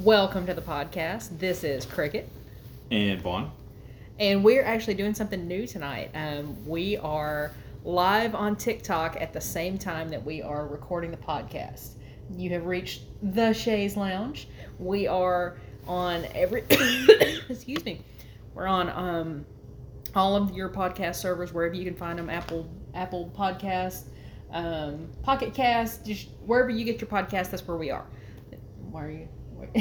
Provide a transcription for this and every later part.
Welcome to the podcast. This is Cricket, And Vaughn. and we're actually doing something new tonight. Um, we are live on TikTok at the same time that we are recording the podcast. You have reached the Shays Lounge. We are on every. excuse me. We're on um, all of your podcast servers wherever you can find them. Apple Apple Podcast, um, Pocket Cast, just wherever you get your podcast. That's where we are. Why are you?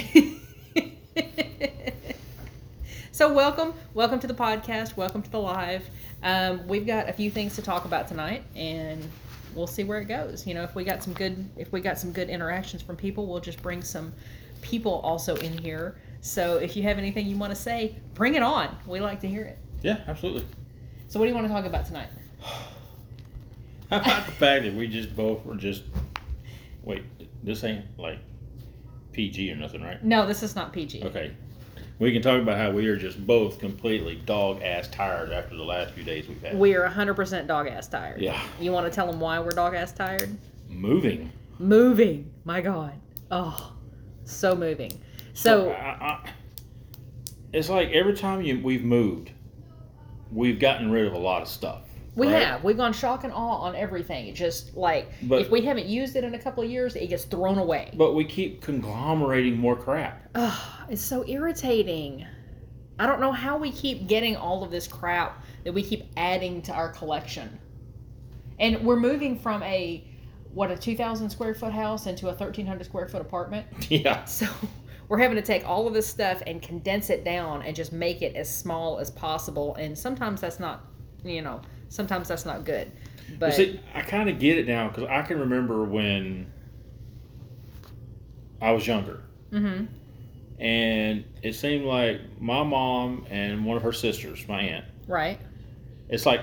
so welcome, welcome to the podcast. Welcome to the live. Um, we've got a few things to talk about tonight, and we'll see where it goes. You know, if we got some good, if we got some good interactions from people, we'll just bring some people also in here. So if you have anything you want to say, bring it on. We like to hear it. Yeah, absolutely. So what do you want to talk about tonight? How about the fact that we just both were just. Wait, this ain't like PG or nothing, right? No, this is not PG. Okay. We can talk about how we are just both completely dog ass tired after the last few days we've had. We are 100% dog ass tired. Yeah. You want to tell them why we're dog ass tired? Moving. Moving. My God. Oh, so moving. So, I, I, it's like every time you, we've moved, we've gotten rid of a lot of stuff. We right? have. We've gone shock and awe on everything. It just like, But- if we haven't used it in a couple of years, it gets thrown away. But we keep conglomerating more crap. Oh, it's so irritating. I don't know how we keep getting all of this crap that we keep adding to our collection. And we're moving from a, what, a 2,000 square foot house into a 1,300 square foot apartment. yeah. So we're having to take all of this stuff and condense it down and just make it as small as possible. And sometimes that's not, you know, sometimes that's not good. But But see, I kind of get it now because I can remember when I was younger, hmm and it seemed like my mom and one of her sisters, my aunt, right, it's like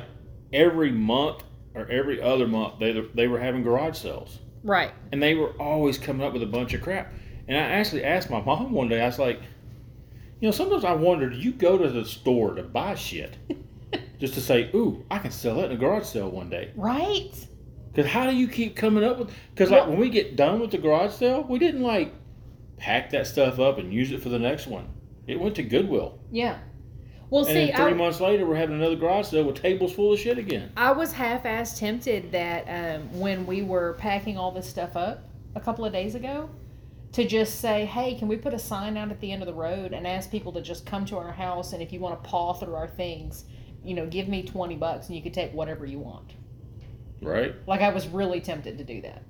every month or every other month they they were having garage sales, right, and they were always coming up with a bunch of crap. And I actually asked my mom one day, I was like, you know, sometimes I wonder, do you go to the store to buy shit just to say, ooh, I can sell it in a garage sale one day? right. Because how do you keep coming up with? Because like Well- when we get done with the garage sale, we didn't like pack that stuff up and use it for the next one. It went to Goodwill, Yeah. Well, and see, then three I, months later, we're having another garage sale with tables full of shit again. I was half-ass tempted that um, when we were packing all this stuff up a couple of days ago, to just say, "Hey, can we put a sign out at the end of the road and ask people to just come to our house and if you want to paw through our things, you know, give me twenty bucks and you can take whatever you want." Right? Like I was really tempted to do that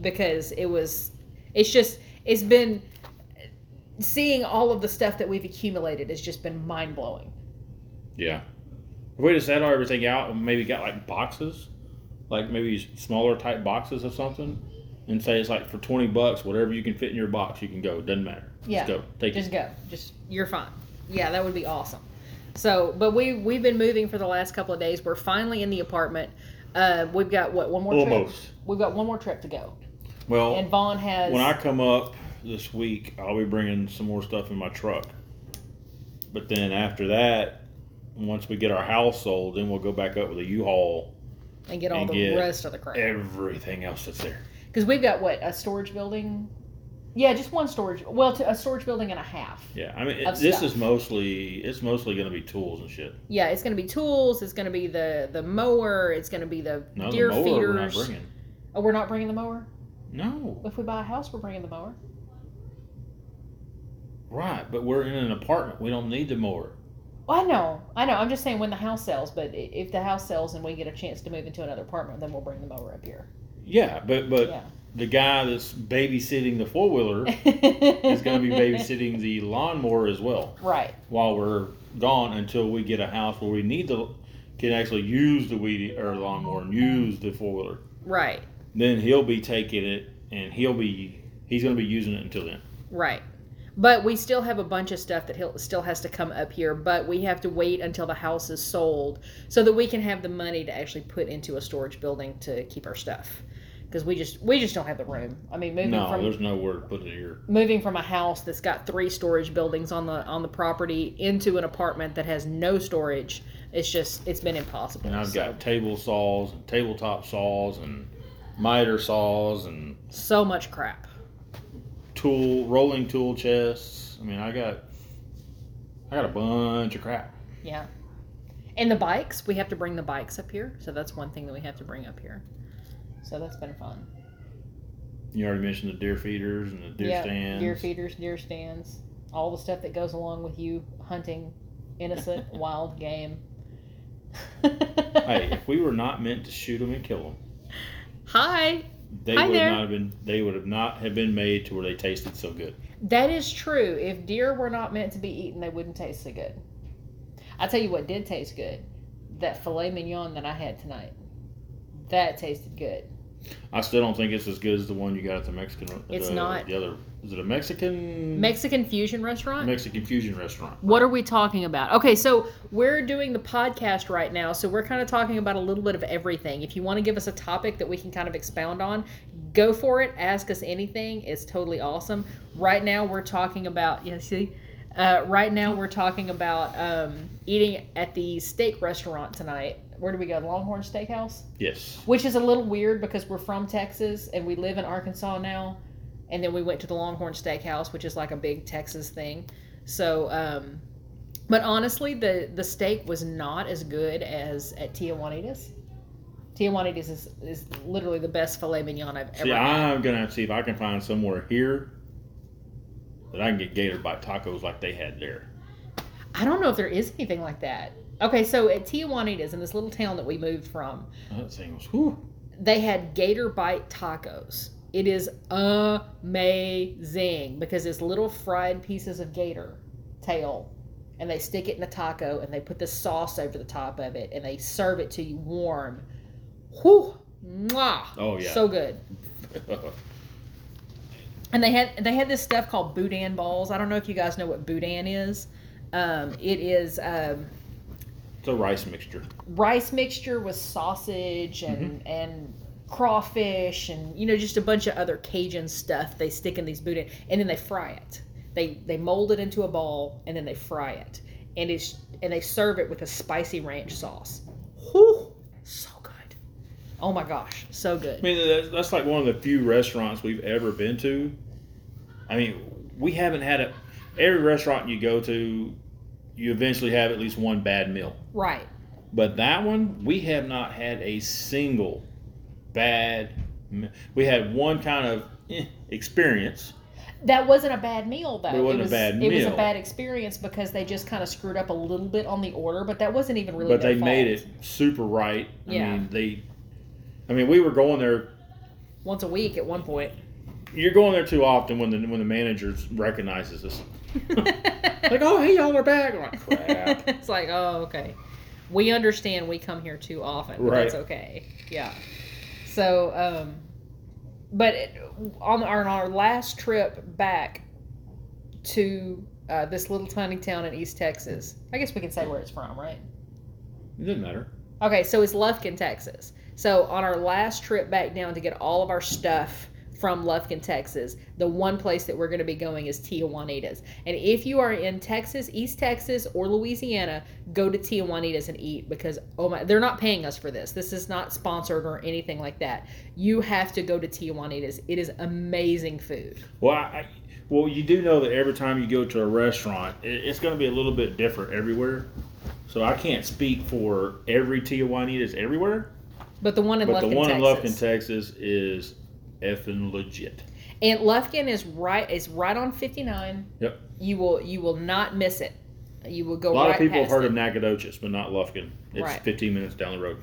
because it was it's just it's been seeing all of the stuff that we've accumulated has just been mind blowing. Yeah. If we just set everything out and maybe got like boxes, like maybe smaller type boxes of something, and say it's like for twenty bucks, whatever you can fit in your box, you can go. Doesn't matter. Yeah. Just go. Take Just it. go. Just you're fine. Yeah, that would be awesome. So, but we we've been moving for the last couple of days. We're finally in the apartment. Uh, we've got what one more trip? Almost. We've got one more trip to go. Well, And Vaughn has When I come up this week, I'll be bringing some more stuff in my truck. But then after that, once we get our house sold, then we'll go back up with a U-Haul, and get all and the get rest of the crap. everything else that's there. Because we've got what a storage building. Yeah, just one storage. Well, to, a storage building and a half. Yeah, I mean, it, this stuff. is mostly it's mostly going to be tools and shit. Yeah, it's going to be tools. It's going to be the the mower. It's going to be the No, deer the mower feeders. we're not bringing. Oh, we're not bringing the mower. No, If we buy a house, we're bringing the mower. right, but we're in an apartment. We don't need the mower. Well, I know, I know. I'm just saying when the house sells. But if the house sells and we get a chance to move into another apartment, then we'll bring the mower up here. Yeah, but but Yeah. The guy that's babysitting the four wheeler is going to be babysitting the lawnmower as well. right. while we're gone until we get a house where we need to can actually use the weedy or lawnmower and use the four wheeler. Right. Then he'll be taking it and he'll be he's going to be using it until then. Right. But we still have a bunch of stuff that he'll, still has to come up here, but we have to wait until the house is sold so that we can have the money to actually put into a storage building to keep our stuff. Because we just we just don't have the room. I mean, moving No, from there's nowhere to put it here. moving from a house that's got three storage buildings on the on the property into an apartment that has no storage, it's just it's been impossible. And I've So- got table saws and tabletop saws and miter saws and so much crap. tool, rolling tool chests. I mean, I got, I got a bunch of crap. Yeah. And the bikes, we have to bring the bikes up here. So that's one thing that we have to bring up here. So that's been fun. You already mentioned the deer feeders and the deer yeah, stands. deer feeders, deer stands, all the stuff that goes along with you hunting innocent wild game. hey, if we were not meant to shoot them and kill them, Hi. they Hi would there. not have been. They would have not have been made to where they tasted so good. That is true. If deer were not meant to be eaten, they wouldn't taste so good. I tell you what did taste good. That filet mignon that I had tonight. That tasted good. I still don't think it's as good as the one you got at the Mexican. It's the, not. The other is it a Mexican Mexican fusion restaurant? Mexican fusion restaurant? What are we talking about? Okay, so we're doing the podcast right now, so we're kind of talking about a little bit of everything. If you want to give us a topic that we can kind of expound on, go for it. Ask us anything. It's totally awesome. Right now, we're talking about, yeah, see? Uh, right now, we're talking about um, eating at the steak restaurant tonight. Where do we go? Longhorn Steakhouse? Yes. Which is a little weird because we're from Texas and we live in Arkansas now. And then we went to the Longhorn Steakhouse, which is like a big Texas thing. So, um, but honestly, the the steak was not as good as at Tia Juanita's. Tia Juanita's is, is literally the best filet mignon I've ever See, had. I'm gonna have to see if I can find somewhere here that I can get Gator Bite tacos like they had there. I don't know if there is anything like that. Okay, so at Tia Juanita's in this little town that we moved from, That thing was whew. they had gator bite tacos. It is amazing because it's little fried pieces of gator tail and they stick it in a taco and they put the sauce over the top of it and they serve it to you warm. Whew! Mwah! Oh, yeah. So good. And they had they had this stuff called boudin balls. I don't know if you guys know what boudin is. Um, it is um, it's a rice mixture. rice mixture with sausage and mm-hmm. and crawfish and you know just a bunch of other Cajun stuff they stick in these boudin and then they fry it. They they mold it into a ball and then they fry it and it's and they serve it with a spicy ranch sauce. Whew, so good. Oh my gosh, so good. I mean, that's, that's like one of the few restaurants we've ever been to. I mean, we haven't had a. Every restaurant you go to, you eventually have at least one bad meal. Right. But that one, we have not had a single bad. me- We had one kind of eh, experience. That wasn't a bad meal though. But it wasn't a was, bad It was a bad experience because they just kind of screwed up a little bit on the order, but that wasn't even really. but they made it super right. I Yeah. mean, they. I mean, we were going there. once a week at one point. You're going there too often when the when the manager recognizes us. Like, oh, hey, y'all we're back. I'm like, crap. it's like, oh, okay. We understand we come here too often, but Right. that's okay. Yeah. So, um, but it, on our, on our last trip back to uh, this little tiny town in East Texas, I guess we can say where it's from, right? It doesn't matter. Okay, so it's Lufkin, Texas. So on our last trip back down to get all of our stuff from Lufkin, Texas, the one place that we're going to be going is Tia Juanita's. And if you are in Texas, East Texas, or Louisiana, go to Tia Juanita's and eat because oh my, they're not paying us for this. This is not sponsored or anything like that. You have to go to Tia Juanita's. It is amazing food. Well, I, well, you do know that every time you go to a restaurant, it's going to be a little bit different everywhere. So I can't speak for every Tia Juanita's everywhere, But the one in but Lufkin, the one Texas. in Lufkin, Texas, is effing legit. And Lufkin is right is right on 59. Yep. You will you will not miss it. You will go A lot right of people have heard it. of Nacogdoches, but not Lufkin. It's Right. 15 minutes down the road.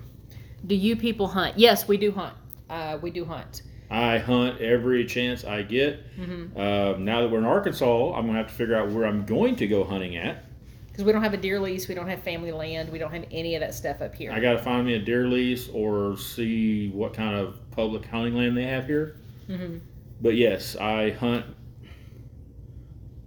Do you people hunt? Yes, we do hunt. Uh, we do hunt. I hunt every chance I get. Mm-hmm. Um, now that we're in Arkansas, I'm going to have to figure out where I'm going to go hunting at. Because we don't have a deer lease, we don't have family land, we don't have any of that stuff up here. I got to find me a deer lease or see what kind of public hunting land they have here. hmm But yes, I hunt.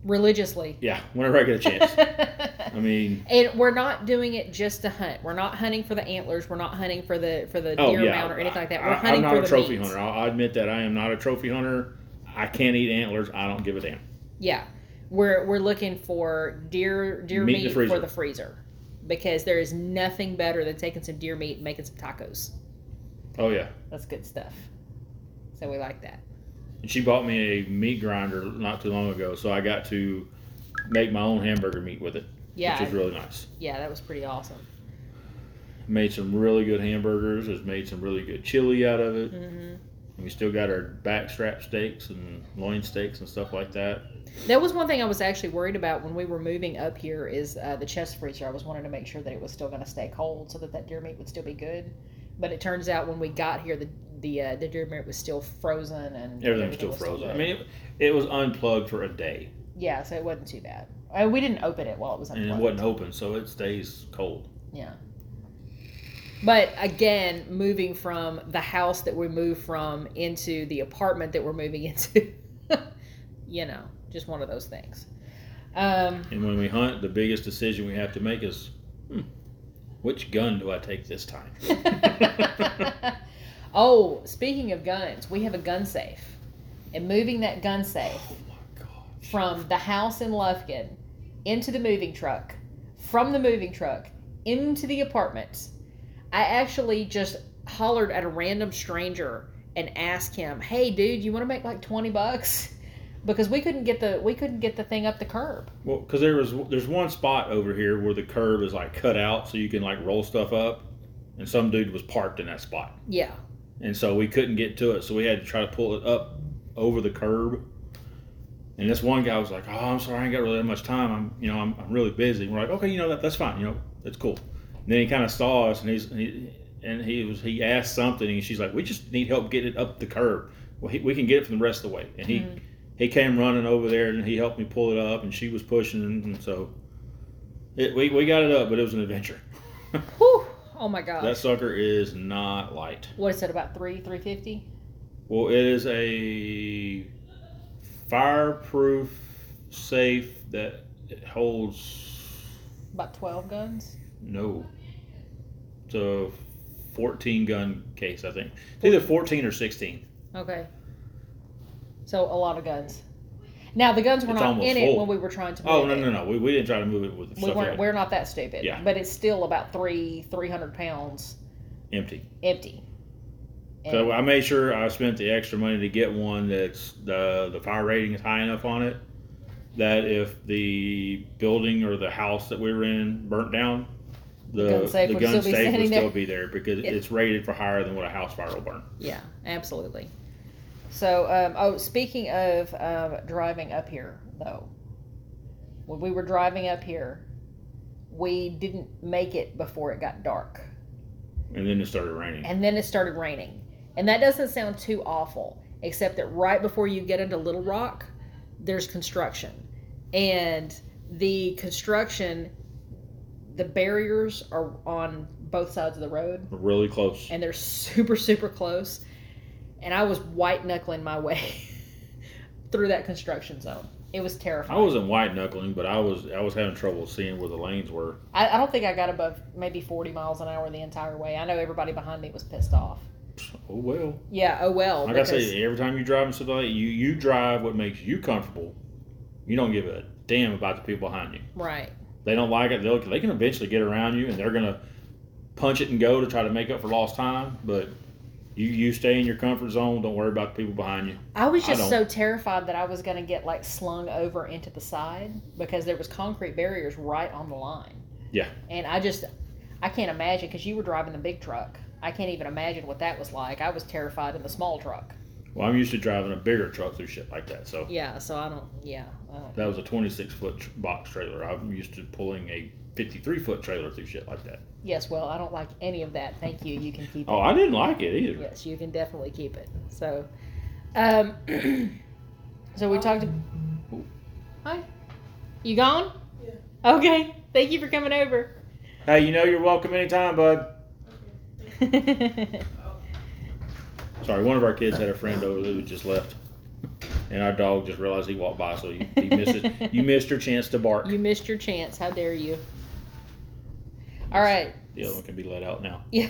Religiously. Yeah, whenever I get a chance. I mean, and we're not doing it just to hunt. We're not hunting for the antlers. We're not hunting for the for the oh deer yeah, mount or anything like that. We're I, hunting am not for a trophy meat. hunter. I'll, I admit that I am not a trophy hunter. I can't eat antlers. I don't give a damn. Yeah, we're we're looking for deer deer Meat in the for the freezer because there is nothing better than taking some deer meat and making some tacos. Oh yeah, That's good stuff. So we like that. and she bought me a meat grinder not too long ago, so I got to make my own hamburger meat with it, Yeah, which was really nice. yeah, that was pretty awesome. Made some really good hamburgers. Has made some really good chili out of it. hmm we still got our backstrap steaks and loin steaks and stuff like that. That was one thing I was actually worried about when we were moving up here. Is uh, the chest freezer? I was wanting to make sure that it was still going to stay cold, so that that deer meat would still be good. But it turns out when we got here, the the uh, the deer meat was still frozen and Everything was still frozen. I mean, it, it was unplugged for a day, yeah, so it wasn't too bad. Uh, we didn't open it while it was unplugged. and it wasn't open, so it stays cold. Yeah. But again, moving from the house that we moved from into the apartment that we're moving into, you know, just one of those things. Um, And when we hunt, the biggest decision we have to make is, hmm, which gun do I take this time? oh, speaking of guns, we have a gun safe. And moving that gun safe oh from the house in Lufkin into the moving truck, from the moving truck into the apartments, I actually just hollered at a random stranger and asked him, "Hey, dude, you want to make like twenty bucks?" Because we couldn't get the we couldn't get the thing up the curb. Well, because there was there's one spot over here where the curb is like cut out, so you can like roll stuff up, and some dude was parked in that spot, Yeah, and so we couldn't get to it, so we had to try to pull it up over the curb. And this one guy was like, "Oh, I'm sorry, I ain't got really that much time. I'm, you know, I'm, I'm really busy." we're like, "Okay, you know that that's fine. You know, that's cool." And then he kind of saw us, and he's and he, and he was he asked something, and she's like, "We just need help getting it up the curb. Well, he, we can get it from the rest of the way." And he Mhm. He came running over there, and he helped me pull it up, and she was pushing, and so it, we we got it up, but it was an adventure. Whew. Oh my god! that sucker is not light. what is it about three three fifty? Well, it is a fireproof safe that it holds About twelve guns. no. It's a 14 gun case, I think. It's either 14 or 16. Okay. So a lot of guns. Now the guns were It's not almost in it full. when we were trying to. Oh, move Oh no it. no no! We, we didn't try to move it with the We stuff weren't. We're not that stupid. Yeah. But it's still about three three hundred pounds empty. empty. So And- I made sure I spent the extra money to get one that's the the fire rating is high enough on it that if the building or the house that we were in burnt down, the gun safe the would gun still be safe standing would still there. be there because Yeah. it's rated for higher than what a house fire will burn. yeah, absolutely. So, um, oh, speaking of um, driving up here, though, when we were driving up here, we didn't make it before it got dark. And then it started raining. and then it started raining. And that doesn't sound too awful, except that right before you get into Little Rock, there's construction. And the construction, the barriers are on both sides of the road, really close. and they're super, super close. And I was white knuckling my way through that construction zone. It was terrifying. I wasn't white knuckling, but I was I was having trouble seeing where the lanes were. I, I don't think I got above maybe 40 miles an hour the entire way. I know everybody behind me was pissed off. Oh well. Yeah, oh well. Like I say, every time you drive in something like that, you you drive what makes you comfortable. You don't give a damn about the people behind you. Right. They don't like it. They'll, they can eventually get around you, and they're gonna punch it and go to try to make up for lost time. But you you stay in your comfort zone. Don't worry about the people behind you. I was just don't. so terrified that I was going to get like slung over into the side because there was concrete barriers right on the line. Yeah. And I just I can't imagine because you were driving the big truck. I can't even imagine what that was like. I was terrified in the small truck. Well, I'm used to driving a bigger truck through shit like that. So Yeah, so I don't. Yeah. I don't. that was a 26 foot tr- box trailer. I'm used to pulling a 53 foot trailer through shit like that. Yes. Well, I don't like any of that. Thank you. You can keep it. Oh. I didn't like it either. Yes, you can definitely keep it. So, um, so we talked. Hi. You gone? Yeah. Okay. Thank you for coming over. Hey, you know you're welcome anytime, bud. Sorry, one of our kids had a friend over who just left, and our dog just realized he walked by, so you, he missed it. You missed your chance to bark. you missed your chance. How dare you? All right. The other one can be let out now. Yeah.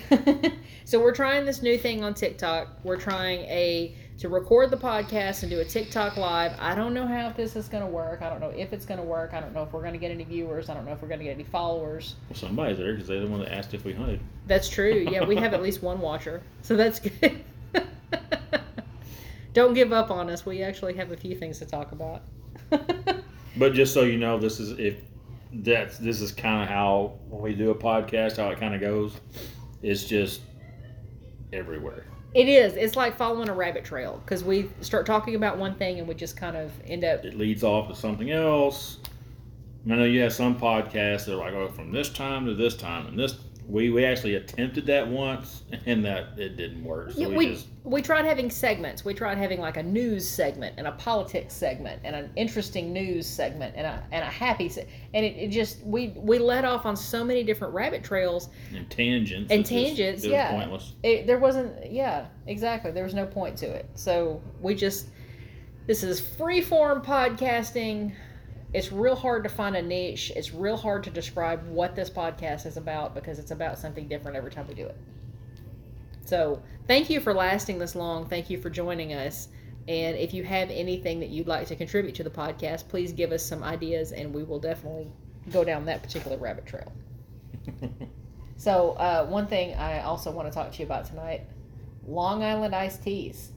so we're trying this new thing on TikTok. We're trying a to record the podcast and do a TikTok live. I don't know how this is going to work. I don't know if it's going to work. I don't know if we're going to get any viewers. I don't know if we're going to get any followers. Well, somebody's there because they're the one that asked if we hunted. That's true. Yeah, we have at least one watcher. So that's good. Don't give up on us. We actually have a few things to talk about. But just so you know, this is if that's this is kind of how when we do a podcast, how it kind of goes. It's just everywhere. it is. It's like following a rabbit trail because we start talking about one thing and we just kind of end up. It leads off to something else. I know you have some podcasts that are like, oh, from this time to this time, and this we we actually attempted that once, and that it didn't work. So Yeah, we, we just we tried having segments. We tried having like a news segment and a politics segment and an interesting news segment and a and a happy se- and it, it just we we let off on so many different rabbit trails. and tangents And just- tangents, was yeah. pointless. It, there wasn't yeah exactly there was no point to it. So we just this is free form podcasting. It's real hard to find a niche. It's real hard to describe what this podcast is about because it's about something different every time we do it. So, thank you for lasting this long. Thank you for joining us. And if you have anything that you'd like to contribute to the podcast, please give us some ideas and we will definitely go down that particular rabbit trail. So, uh, one thing I also want to talk to you about tonight Long Island iced teas.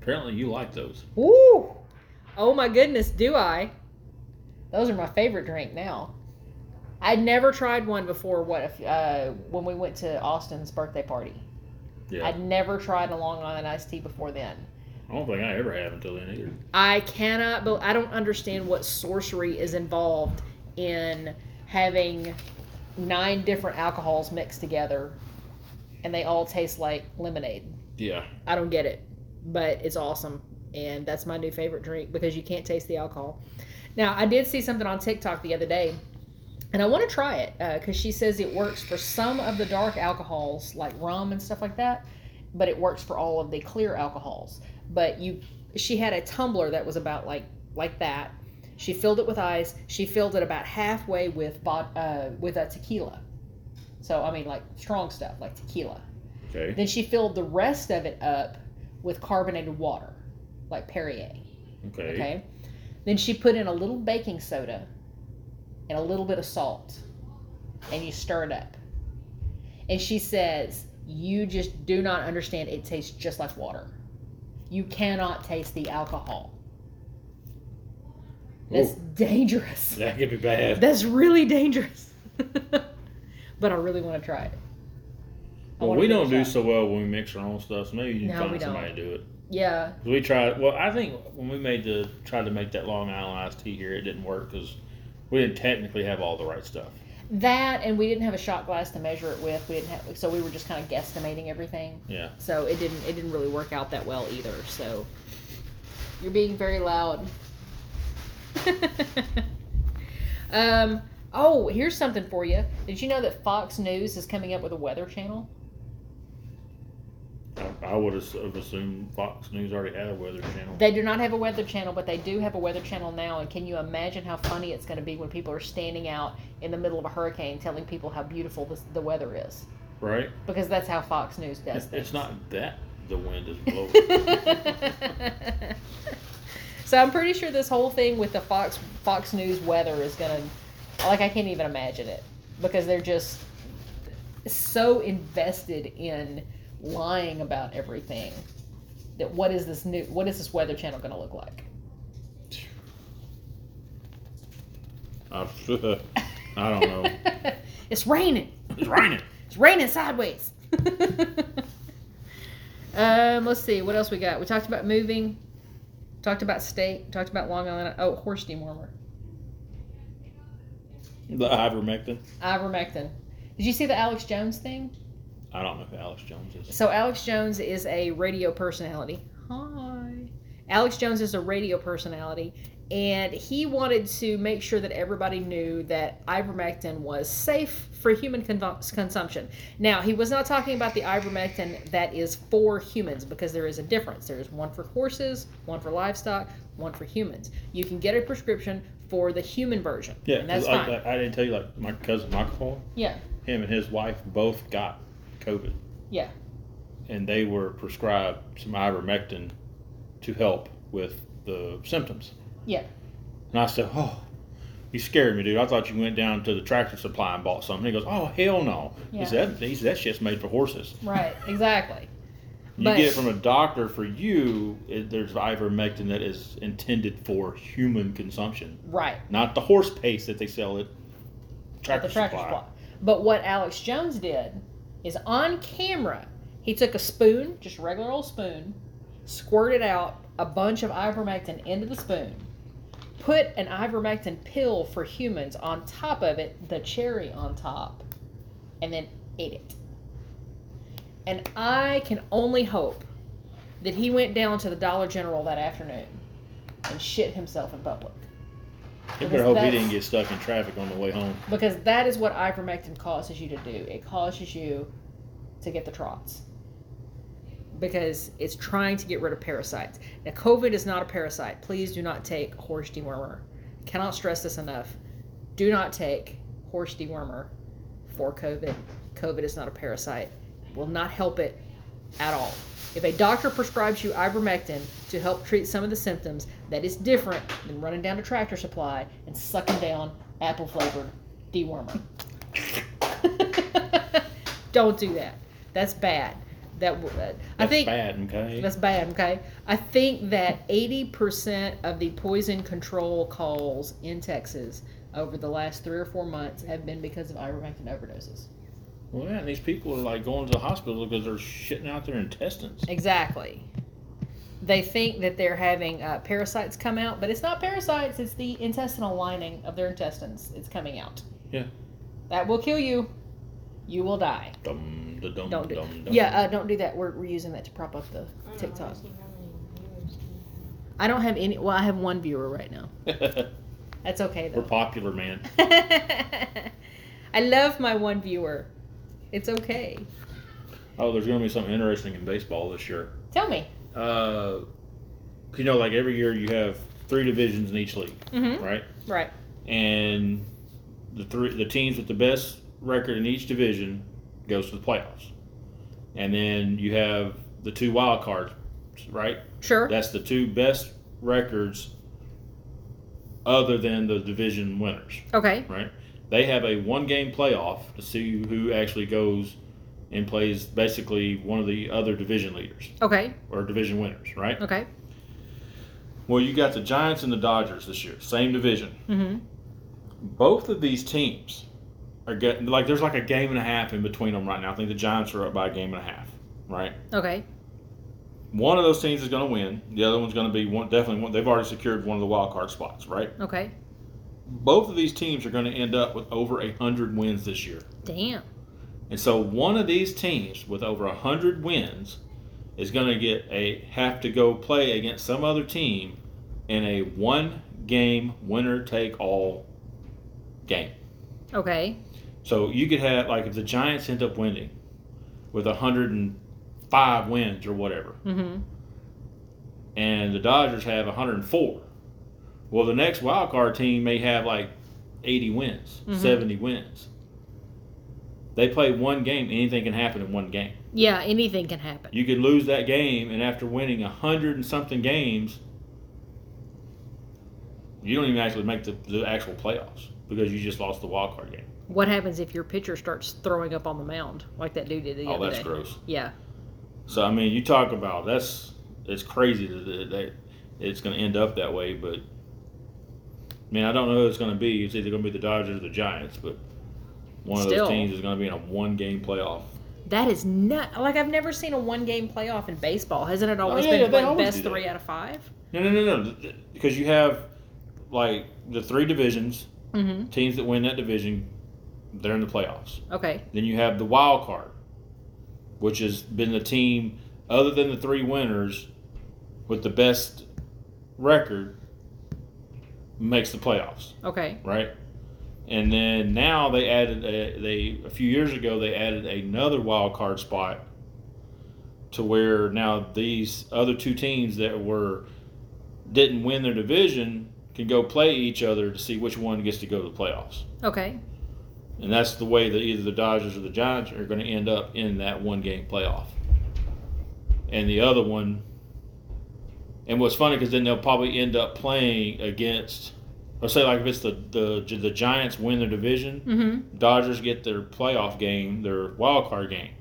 Apparently, you like those. Woo! Oh my goodness, do I? Those are my favorite drink now. I'd never tried one before. What if uh, when we went to Austin's birthday party? Yeah, I'd never tried a Long Island iced tea before then. I don't think I ever have until then either. I cannot. But I don't understand what sorcery is involved in having nine different alcohols mixed together, and they all taste like lemonade. Yeah, I don't get it, but it's awesome, and that's my new favorite drink because you can't taste the alcohol. Now, I did see something on TikTok the other day, and I want to try it because she says it works for some of the dark alcohols like rum and stuff like that, but it works for all of the clear alcohols. But you, she had a tumbler that was about like like that. She filled it with ice. She filled it about halfway with bot, uh, with a tequila. So I mean, like strong stuff like tequila. okay. Then she filled the rest of it up with carbonated water, like Perrier. Okay. Okay. Then she put in a little baking soda and a little bit of salt, and you stir it up. And she says, You just do not understand. It tastes just like water. You cannot taste the alcohol. That's Ooh. dangerous. That could be bad. That's really dangerous. but I really want to try it. I Well, we give it a don't do so well when we mix our own stuff. So maybe you can No, find somebody to do it. Yeah, We tried. Well, I think when we made the tried to make that Long Island iced tea here, it didn't work because we didn't technically have all the right stuff. That and we didn't have a shot glass to measure it with. We didn't have, so we were just kind of guesstimating everything. Yeah. So it didn't it didn't really work out that well either. So you're being very loud. um. Oh, here's something for you. Did you know that Fox News is coming up with a weather channel? I, I would have have assumed Fox News already had a weather channel. They do not have a weather channel, but they do have a weather channel now. And can you imagine how funny it's going to be when people are standing out in the middle of a hurricane telling people how beautiful this, the weather is? right? Because that's how Fox News does It's, things. it's not that the wind is blowing. so I'm pretty sure this whole thing with the Fox Fox News weather is gonna like I can't even imagine it because they're just so invested in lying about everything that what is this new what is this weather channel gonna look like? I, I don't know. it's raining. It's raining. It's raining sideways. um, let's see what else we got. We talked about moving. Talked about state, Talked about Long Island. Oh, horse dewormer. The ivermectin. Ivermectin. Did you see the Alex Jones thing? I don't know who Alex Jones is. So Alex Jones is a radio personality. Hi. Alex Jones is a radio personality, and he wanted to make sure that everybody knew that ivermectin was safe for human con- consumption. Now, he was not talking about the ivermectin that is for humans because there is a difference. There is one for horses, one for livestock, one for humans. You can get a prescription for the human version, Yeah, and that's 'cause I, fine. I, I didn't tell you like my cousin Michael. yeah, Him and his wife both got COVID, yeah. and they were prescribed some ivermectin to help with the symptoms. Yeah. And I said, "Oh, you scared me, dude. I thought you went down to the tractor supply and bought something." He goes, "Oh, hell no." Yeah. He said, "He said that shit's made for horses." Right, exactly. You But- get it from a doctor. For you, it, there's ivermectin that is intended for human consumption, Right. not the horse paste that they sell at Tractor, the tractor Supply. supply. But what Alex Jones did is on camera, he took a spoon, just regular old spoon, squirted out a bunch of ivermectin into the spoon, put an ivermectin pill for humans on top of it, the cherry on top, and then ate it. And I can only hope that he went down to the Dollar General that afternoon and shit himself in public. You better hope he didn't get stuck in traffic on the way home. Because that is what ivermectin causes you to do. It causes you to get the trots. Because it's trying to get rid of parasites. Now, COVID is not a parasite. Please do not take horse dewormer. Cannot stress this enough. Do not take horse dewormer for COVID. COVID is not a parasite. Will not help it at all. If a doctor prescribes you ivermectin to help treat some of the symptoms, that is different than running down to Tractor Supply and sucking down apple flavored dewormer. Don't do that. That's bad. That uh, I That's think bad, okay? that's bad. Okay, I think that eighty percent of the poison control calls in Texas over the last three or four months have been because of ivermectin overdoses. well, yeah, and these people are like going to the hospital because they're shitting out their intestines. Exactly. They think that they're having uh, parasites come out, but it's not parasites. It's the intestinal lining of their intestines. It's coming out. Yeah. That will kill you. You will die. Dum, da, dum, Don't do. dum, dum. Yeah, uh, don't do that. We're, we're using that to prop up the TikTok. I don't have any. Well, I have one viewer right now. That's okay We're popular, man. I love my one viewer. It's okay. Oh, there's going to be something interesting in baseball this year. Tell me. Uh, you know, like every year you have three divisions in each league, Mm-hmm. right? Right. And the three the teams with the best record in each division goes to the playoffs. And then you have the two wild cards, right? Sure. That's the two best records other than the division winners, Okay. right? They have a one game playoff to see who actually goes and plays basically one of the other division leaders Okay. or division winners, right? Okay. Well, you got the Giants and the Dodgers this year, same division. Mm-hmm. Both of these teams are getting like there's like a game and a half in between them right now. I think the Giants are up by a game and a half, right? Okay. One of those teams is going to win. The other one's going to be one definitely one. They've already secured one of the wild card spots, right? Okay. Both of these teams are going to end up with over a hundred wins this year, Damn. And so one of these teams with over a hundred wins is going to get a have to go play against some other team in a one game winner take all game. Okay. So you could have like if the Giants end up winning with 105 wins or whatever, Mm-hmm. and the Dodgers have 104. Well, the next wild card team may have like 80 wins, Mhm. 70 wins. They play one game, anything can happen in one game. Yeah. Anything can happen. You could lose that game, and after winning a hundred and something games, you don't even actually make the, the actual playoffs because you just lost the wild card game. What happens if your pitcher starts throwing up on the mound like that dude did the Oh, other that's gross. Yeah. So I mean, you talk about that's it's crazy that, that, that it's going to end up that way, but I mean, I don't know who it's going to be. It's either going to be the Dodgers or the Giants, but one of Still. those teams is going to be in a one-game playoff. That is not like I've never seen a one game playoff in baseball. Hasn't it always Oh, yeah, been they like best three out of five? No, no, no, no, because you have like the three divisions. Mm-hmm. Teams that win that division, they're in the playoffs. Okay. Then you have the wild card, which has been the team other than the three winners with the best record makes the playoffs, Okay. right? And then now they added a, they a few years ago they added another wild card spot to where now these other two teams that were didn't win their division can go play each other to see which one gets to go to the playoffs. Okay. And that's the way that either the Dodgers or the Giants are going to end up in that one game playoff. And the other one, and what's funny because then they'll probably end up playing against, let's say like if it's the the the Giants win their division, Mm-hmm. Dodgers get their playoff game, their wild card game.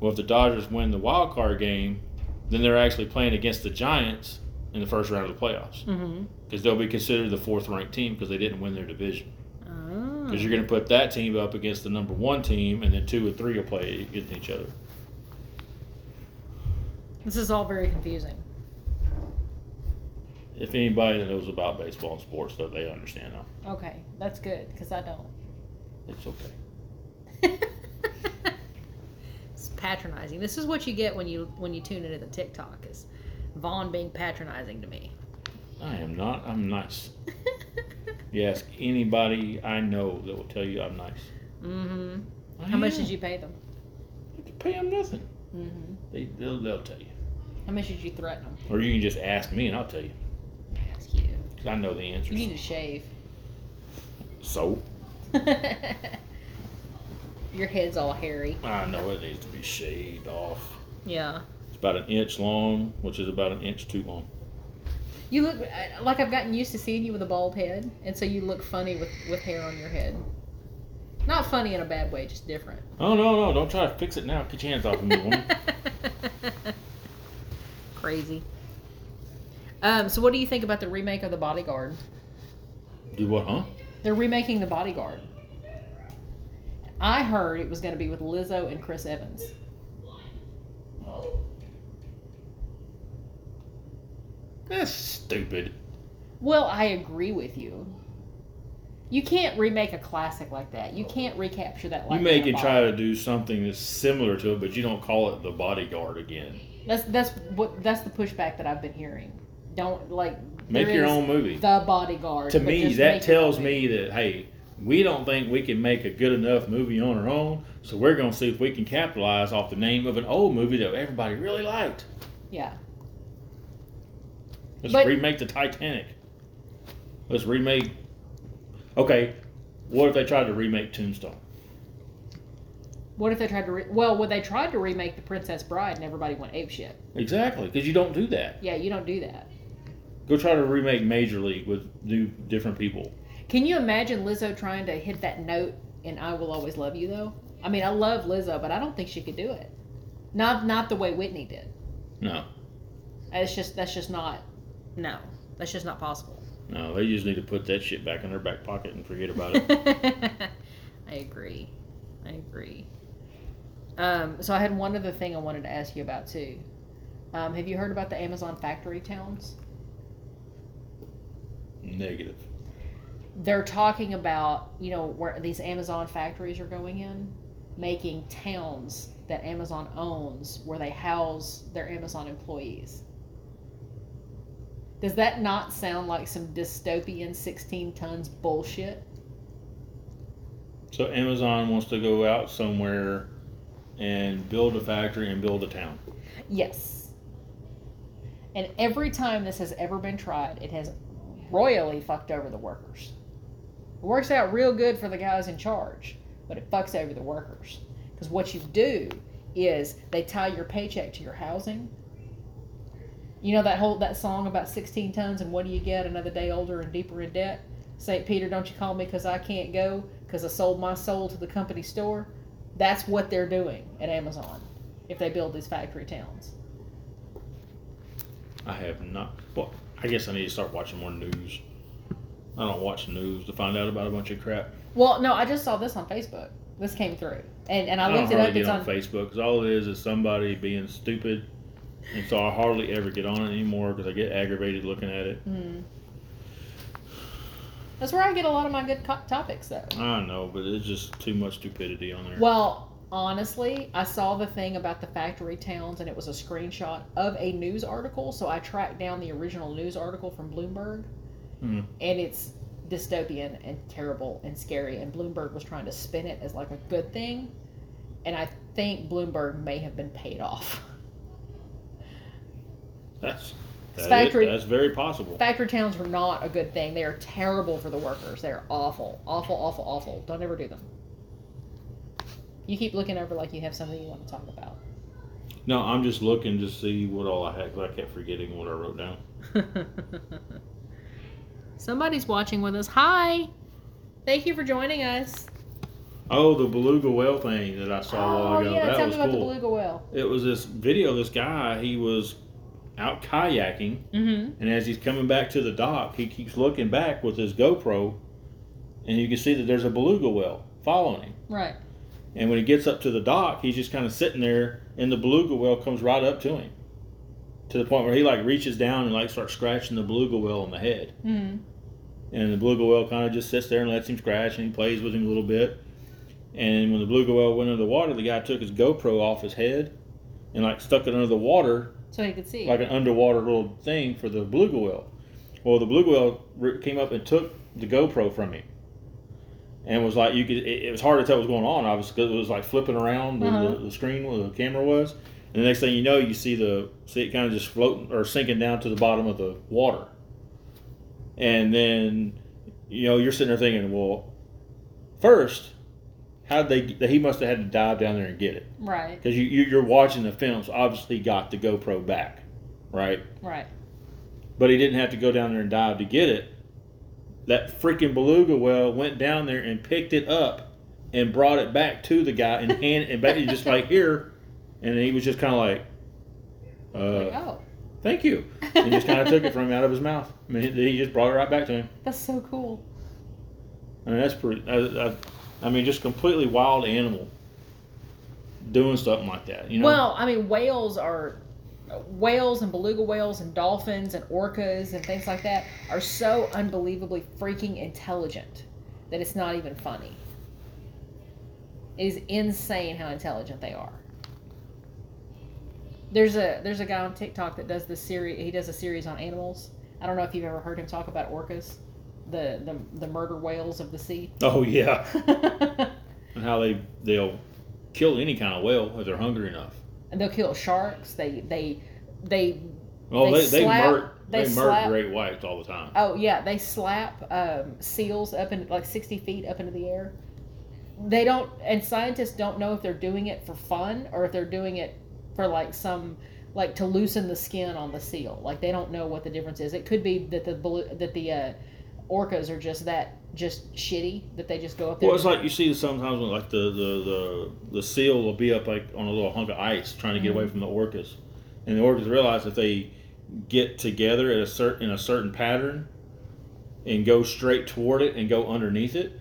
Well, if the Dodgers win the wild card game, then they're actually playing against the Giants in the first round of the playoffs Mm-hmm. because they'll be considered the fourth ranked team because they didn't win their division. Oh. Because you're going to put that team up against the number one team, and then two or three will play against each other. This is all very confusing. If anybody that knows about baseball and sports, though, they understand now. Okay, that's good because I don't. It's okay. it's patronizing. This is what you get when you when you tune into the TikTok is Vaughn being patronizing to me. I am not. I'm nice. You ask anybody I know that will tell you I'm nice. mm-hmm. I How much did you pay them? Didn't pay them nothing. Mm-hmm. They, they'll, they'll tell you. How much did you threaten them? Or you can just ask me and I'll tell you. 'Cause I know the answer. You need to shave. So? Your head's all hairy. I know it needs to be shaved off. Yeah. It's about an inch long, which is about an inch too long. You look uh, like I've gotten used to seeing you with a bald head, and so you look funny with with hair on your head. Not funny in a bad way, just different. Oh, no, no. Don't try to fix it now. Get your hands off of me, woman. Crazy. Um, so what do you think about the remake of The Bodyguard? Do what, huh? They're remaking The Bodyguard. I heard it was going to be with Lizzo and Chris Evans. That's stupid. Well, I agree with you. You can't remake a classic like that. You can't recapture that. You Like that can try to do something that's similar to it, but you don't call it the bodyguard again. That's that's what that's the pushback that I've been hearing. Don't like Make your own movie. The Bodyguard. to me, that tells me that hey, we don't think we can make a good enough movie on our own, so we're going to see if we can capitalize off the name of an old movie that everybody really liked. Yeah. Let's But- remake the Titanic. Let's remake. Okay, what if they tried to remake Tombstone? What if they tried to? Re- well, when they tried to remake The Princess Bride and everybody went ape shit. Exactly, because you don't do that. Yeah, you don't do that. Go try to remake Major League with new different people. Can you imagine Lizzo trying to hit that note in "I Will Always Love You"? Though, I mean, I love Lizzo, but I don't think she could do it. Not not the way Whitney did. No, It's just that's just not. No, that's just not possible. no, they just need to put that shit back in their back pocket and forget about it. I agree. I agree. Um, so I had one other thing I wanted to ask you about too. Um, have you heard about the Amazon factory towns? Negative. They're talking about you know where these Amazon factories are going in, making towns that Amazon owns where they house their Amazon employees. Does that not sound like some dystopian 16 tons bullshit? So Amazon wants to go out somewhere and build a factory and build a town. Yes. And every time this has ever been tried, it has royally fucked over the workers. It works out real good for the guys in charge, but it fucks over the workers. Because what you do is they tie your paycheck to your housing. You know that whole that song about 16 tons and what do you get another day older and deeper in debt? St. Peter, don't you call me because I can't go because I sold my soul to the company store. That's what they're doing at Amazon if they build these factory towns. I have not. Well, I guess I need to start watching more news. I don't watch news to find out about a bunch of crap. Well, no, I just saw this on Facebook. This came through, and and I, I, don't looked it up. get It's on, on. Facebook because all it is is somebody being stupid, and so I hardly ever get on it anymore because I get aggravated looking at it. Hmm. That's where I get a lot of my good co- topics, though. I know, but it's just too much stupidity on there. Well, honestly, I saw the thing about the factory towns, and it was a screenshot of a news article. So I tracked down the original news article from Bloomberg, Hmm. and it's dystopian and terrible and scary. And Bloomberg was trying to spin it as like a good thing, and I think Bloomberg may have been paid off. That's that is- Factory- that's very possible. Factory towns are not a good thing. They are terrible for the workers. They're awful, awful, awful, awful. Don't ever do them. You keep looking over like you have something you want to talk about. No, I'm just looking to see what all I had because I kept forgetting what I wrote down. Somebody's watching with us. Hi. Thank you for joining us. Oh, the beluga whale thing that I saw a while Oh ago. yeah, that tell was me about cool. the beluga whale. It was this video. This guy, he was out kayaking, Mm-hmm. and as he's coming back to the dock, he keeps looking back with his GoPro, and you can see that there's a beluga whale following him. Right. And when he gets up to the dock, he's just kind of sitting there, and the beluga whale comes right up to him, to the point where he like reaches down and like starts scratching the beluga whale on the head. Mm-hmm. And the beluga whale kind of just sits there and lets him scratch, and he plays with him a little bit. And when the beluga whale went under the water, the guy took his GoPro off his head, and like stuck it under the water So he could see. like an underwater little thing for the beluga whale. Well, the beluga whale came up and took the GoPro from him, and was like, you could. It, it was hard to tell what was going on, obviously, because it was like flipping around the, Uh-huh. the, the screen where the camera was. And the next thing you know, you see the see it kind of just floating or sinking down to the bottom of the water. And then, you know, you're sitting there thinking, well, first, how did they? He must have had to dive down there and get it right. because you, you you're watching the film, so obviously got the GoPro back, right? Right. But he didn't have to go down there and dive to get it. That freaking beluga whale went down there and picked it up and brought it back to the guy and hand and basically just like here, and he was just kind of like, Like, uh, oh, "Thank you," and just kind of took it from him out of his mouth. I mean, he just brought it right back to him. that's so cool. I mean, that's pretty. I, I, I mean, just completely wild animal doing something like that. You know? Well, I mean, whales are whales and beluga whales and dolphins and orcas and things like that are so unbelievably freaking intelligent that it's not even funny. It is insane how intelligent they are. There's a there's a guy on TikTok that does this series. He does a series on animals. I don't know if you've ever heard him talk about orcas, the the, the murder whales of the sea. oh yeah. and how they they'll kill any kind of whale if they're hungry enough. And they'll kill sharks. They they they Well, They they they, slap- murk they they, slap- great whites all the time. Oh yeah, they slap um, seals up in like sixty feet up into the air. They don't, and scientists don't know if they're doing it for fun or if they're doing it for like some like to loosen the skin on the seal. Like they don't know what the difference is. It could be that the ballo- that the uh, orcas are just that just shitty that they just go up there. Well, it's like you see sometimes when like the, the, the, the seal will be up like on a little hunk of ice trying to get Mm-hmm. away from the orcas, and the orcas realize if they get together at a certain in a certain pattern and go straight toward it and go underneath it,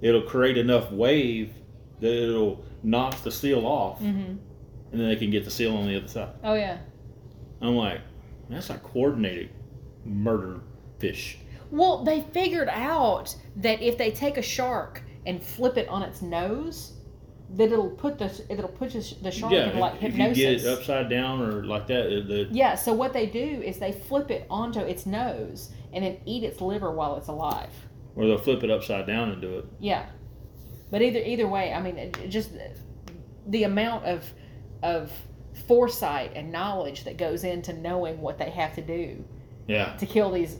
it'll create enough wave that it'll knock the seal off, hmm and then they can get the seal on the other side. Oh yeah. I'm like, that's a coordinated murder fish. Well, they figured out that if they take a shark and flip it on its nose, that it'll put the it'll put the the shark yeah, in like if, if you get it upside down or like that, the, Yeah, so what they do is they flip it onto its nose and then eat its liver while it's alive. or they'll flip it upside down and do it. Yeah, but either either way, I mean, it, just the amount of of foresight and knowledge that goes into knowing what they have to do Yeah, to kill these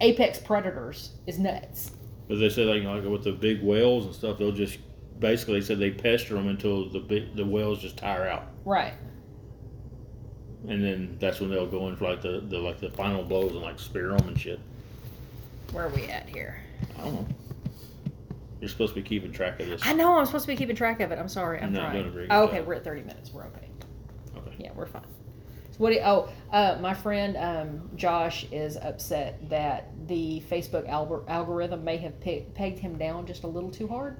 apex predators is nuts. but they said like, like with the big whales and stuff, they'll just basically said they pester them until the big, the whales just tire out, Right. and then that's when they'll go in for like the, the like the final blows and like spear them and shit. Where are we at here? I don't know. You're supposed to be keeping track of this. I know I'm supposed to be keeping track of it. I'm sorry. I'm not trying. doing a very Oh, okay, we're at 30 minutes. We're okay. Okay. Yeah, we're fine. So what? Do oh, uh, my friend um, Josh is upset that the Facebook algor- algorithm may have pe- pegged him down just a little too hard.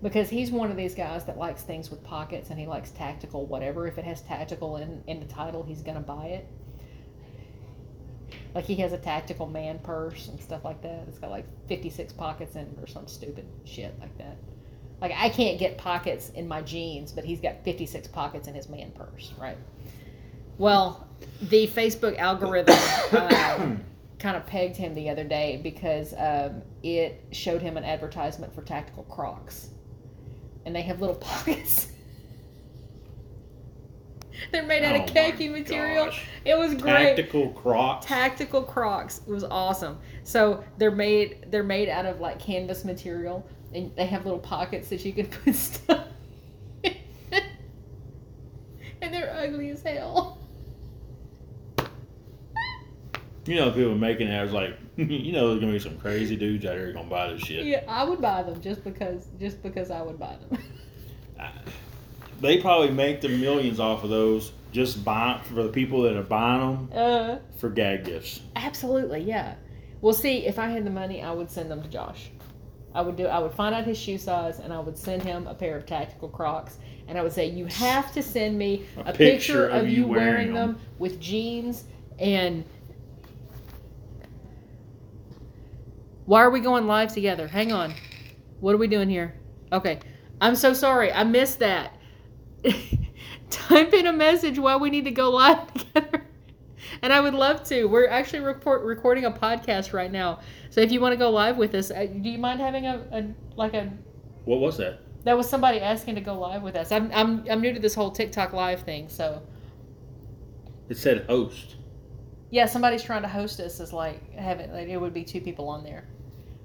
Because he's one of these guys that likes things with pockets and he likes tactical whatever. If it has tactical in, in the title, he's gonna buy it. Like he has a tactical man purse and stuff like that. It's got like 56 pockets in it or some stupid shit like that. Like I can't get pockets in my jeans, but he's got 56 pockets in his man purse, right? Well, the Facebook algorithm um, kind of pegged him the other day because um, it showed him an advertisement for tactical Crocs, and they have little pockets. They're made out Oh of khaki material. gosh. It was great Tactical Crocs. tactical crocs it was awesome so they're made they're made out of like canvas material and they have little pockets that you can put stuff in. and they're ugly as hell you know, people making it. I was like, you know, there's gonna be some crazy dudes out here gonna buy this shit. yeah i would buy them just because just because i would buy them I- they probably make the millions off of those just buy for the people that are buying them Uh, for gag gifts. absolutely, yeah. Well, see, if I had the money, I would send them to Josh. I would do. I would find out his shoe size, and I would send him a pair of tactical Crocs, and I would say, "You have to send me a, picture, of, you wearing them with jeans and." Why are we going live together? Hang on. What are we doing here? Okay. I'm so sorry. I missed that. Type in a message why we need to go live together. And I would love to. We're actually report, recording a podcast right now. So if you want to go live with us, uh, do you mind having a, a like a What was that? that was somebody asking to go live with us. I'm I'm I'm new to this whole TikTok live thing, so It said host. yeah, somebody's trying to host us as like having like it would be two people on there.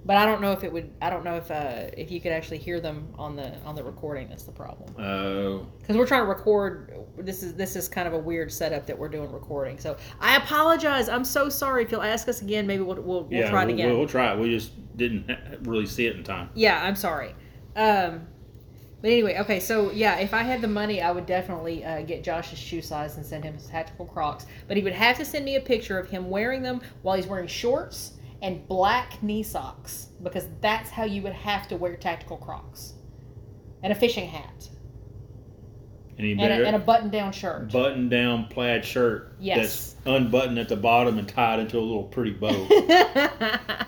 But I don't know if it would. I don't know if uh, if you could actually hear them on the on the recording. That's the problem. Oh, because we're trying to record this is this is kind of a weird setup that we're doing recording so i apologize i'm so sorry if you'll ask us again maybe we'll, we'll, we'll yeah. try it we'll, again we'll, we'll try it. We just didn't really see it in time. yeah i'm sorry um but anyway okay so yeah if i had the money i would definitely uh, get josh's shoe size and send him his tactical crocs but he would have to send me a picture of him wearing them while he's wearing shorts and black knee socks because that's how you would have to wear tactical crocs and a fishing hat And and a, and a button-down shirt button down plaid shirt Yes. that's unbuttoned at the bottom and tied into a little pretty bow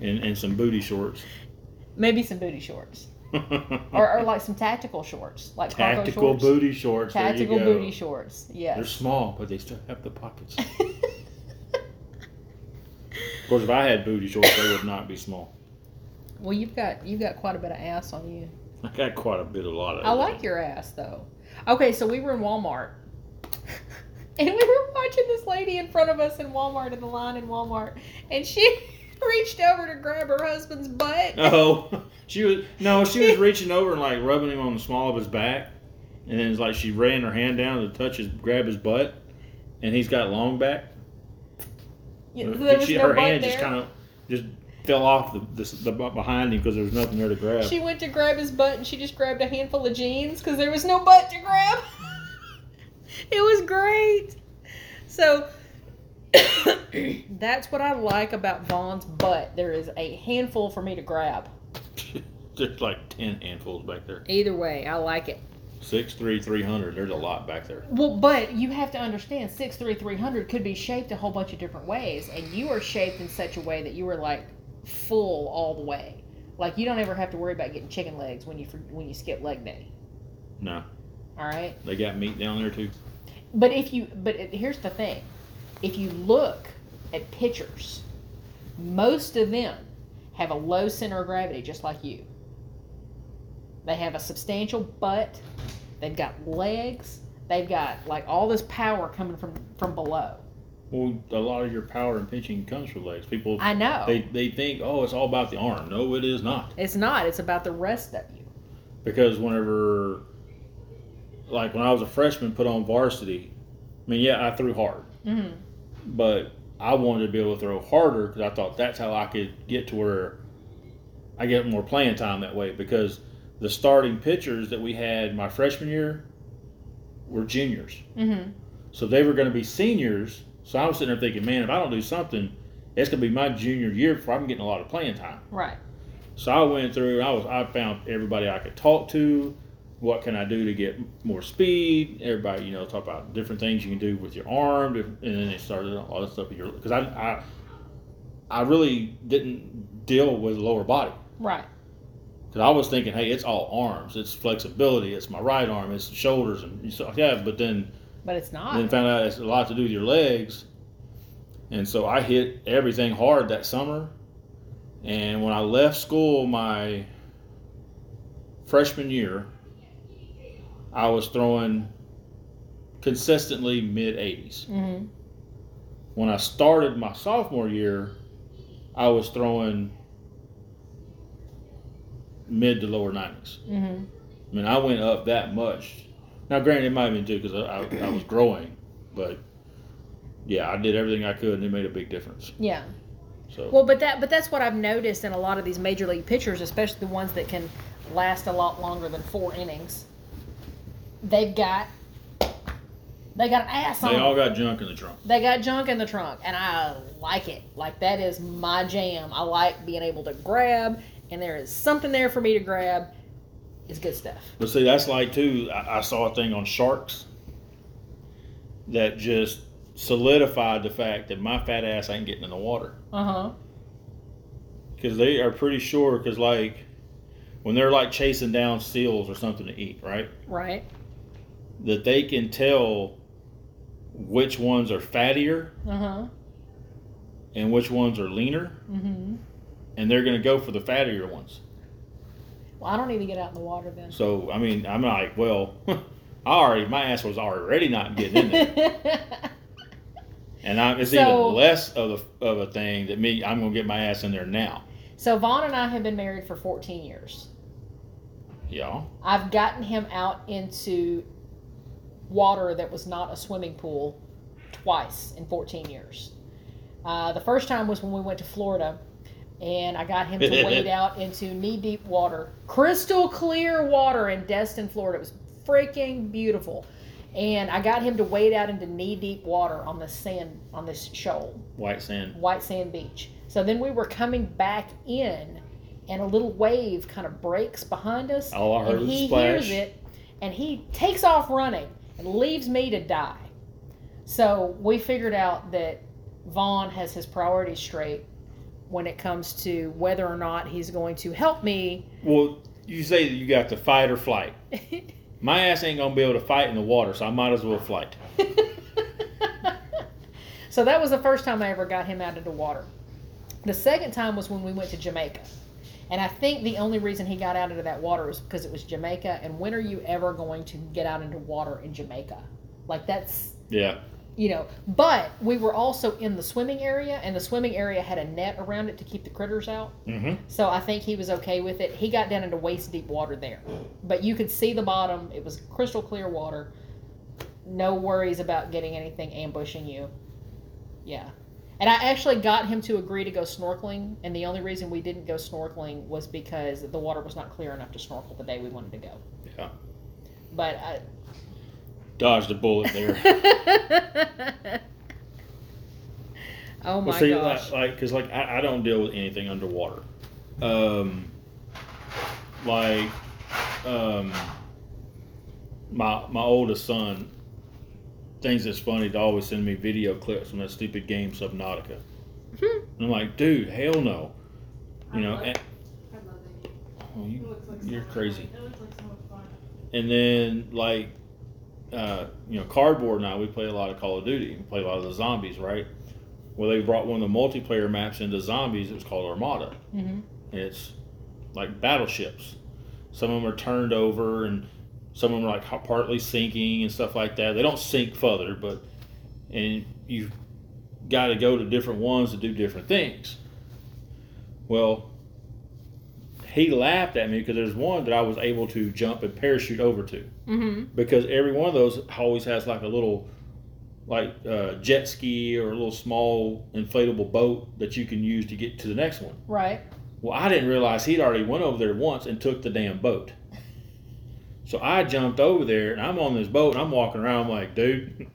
and, and some booty shorts. Maybe some booty shorts. Or, or like some tactical shorts. Like tactical shorts. booty shorts. there you Tactical booty shorts. Yes. They're small, but they still have the pockets. Of course, if I had booty shorts, they would not be small. well, you've got you've got quite a bit of ass on you. I got quite a bit, a lot of. I like your ass though. Okay, so we were in Walmart. And we were watching this lady in front of us in Walmart in the line in Walmart, and she reached over to grab her husband's butt. Oh, she was no, she was reaching over and like rubbing him on the small of his back, and then it's like she ran her hand down to touch his, grab his butt, and he's got long back. There She- no her hand there. just kind of just fell off the, the, the butt behind him because there was nothing there to grab. She went to grab his butt and she just grabbed a handful of jeans because there was no butt to grab. it was great. So that's what I like about Vaughn's butt. There is a handful for me to grab. There's like ten handfuls back there. Either way, I like it. Six three three hundred. There's a lot back there. Well, but you have to understand, six three three hundred could be shaped a whole bunch of different ways, and you are shaped in such a way that you are like full all the way. Like you don't ever have to worry about getting chicken legs when you when you skip leg day. No, All right. they got meat down there too. But if you, but here's the thing, if you look at pictures, most of them have a low center of gravity, just like you. They have a substantial butt. They've got legs. They've got like all this power coming from from below. Well, a lot of your power and pitching comes from legs. People I know they they think, oh, it's all about the arm. No, it is not. it's not. It's about the rest of you. Because whenever, like when I was a freshman, put on varsity. I mean, yeah, I threw hard, hmm but I wanted to be able to throw harder because I thought that's how I could get to where I get more playing time that way. Because the starting pitchers that we had my freshman year were juniors. hmm So they were going to be seniors. So I was sitting there thinking, man, if I don't do something, it's going to be my junior year before I'm getting a lot of playing time. Right. So I went through. I was. I found everybody I could talk to. What can I do to get more speed? Everybody, you know, talk about different things you can do with your arm, and then they started all this stuff with your. Because I, I, I really didn't deal with lower body. Right. Because I was thinking, hey, it's all arms. It's flexibility. It's my right arm. It's the shoulders and stuff. Yeah, but then But it's not. then found out it's a lot to do with your legs. And so I hit everything hard that summer. And when I left school my freshman year, I was throwing consistently mid 80s. hmm When I started my sophomore year, I was throwing mid to lower 90s. hmm I mean, I went up that much. Now, granted, it might have been too because I, I, I was growing, but yeah, I did everything I could, and it made a big difference. Yeah. So, Well, but that but that's what I've noticed in a lot of these major league pitchers, especially the ones that can last a lot longer than four innings. they've got they got an ass on They all got junk in the trunk. They got junk in the trunk, and I like it. Like that is my jam. I like being able to grab, and there is something there for me to grab. It's good stuff. But see, that's like too. I, I saw a thing on sharks that just solidified the fact that my fat ass ain't getting in the water Uh huh. because they are pretty sure. Because like when they're like chasing down seals or something to eat, right? Right. That they can tell which ones are fattier Uh huh. and which ones are leaner, Mm-hmm. And they're gonna go for the fattier ones. Well, I don't need to get out in the water then. So I mean, I'm like, well, I already my ass was already not getting in there. And I, it's So- even less of a, of a thing that me. I'm gonna get my ass in there now. so Vaughn and I have been married for 14 years. Yeah. I've gotten him out into water that was not a swimming pool twice in 14 years. Uh, the first time was when we went to Florida, and I got him to wade out into knee deep water, crystal clear water in Destin, Florida. It was freaking beautiful. And I got him to wade out into knee deep water on the sand, on this shoal White sand. white sand beach. So then we were coming back in, and a little wave kind of breaks behind us. Oh, I heard and he splash. hears it, and he takes off running and leaves me to die. So we figured out that Vaughn has his priorities straight when it comes to whether or not he's going to help me. Well, you say that you got to fight or flight. My ass ain't gonna be able to fight in the water, so I might as well flight. so that was the first time I ever got him out of the water. The second time was when we went to Jamaica. And I think the only reason he got out into that water was because it was Jamaica. And when are you ever going to get out into water in Jamaica? Like, that's, Yeah. You know. But we were also in the swimming area, and the swimming area had a net around it to keep the critters out. Mm-hmm. So I think he was okay with it. He got down into waist deep water there. But you could see the bottom. It was crystal clear water. No worries about getting anything ambushing you. Yeah. And I actually got him to agree to go snorkeling, and the only reason we didn't go snorkeling was because the water was not clear enough to snorkel the day we wanted to go. Yeah. But I, Dodged a bullet there. oh my well, see, gosh. like, like, cause like I, I don't deal with anything underwater. Um, like, um, my my oldest son thinks it's funny to always send me video clips from that stupid game Subnautica. Hmm. And I'm like, dude, hell no. You know, and, I love it. oh, It you, looks like so you're much crazy. It looks like so much fun. And then like, uh, you know, cardboard now we play a lot of Call of Duty. We play a lot of the zombies, right? Well, they brought one of the multiplayer maps into zombies. It was called Armada. hmm And it's like battleships. Some of them are turned over, and some of them are like partly sinking and stuff like that. They don't sink further, but and you've got to go to different ones to do different things. Well, he laughed at me because there's one that I was able to jump and parachute over to hmm because every one of those always has like a little like uh, jet ski or a little small inflatable boat that you can use to get to the next one. Right. Well, I didn't realize he'd already went over there once and took the damn boat. So I jumped over there and I'm on this boat and I'm walking around. I'm like, dude,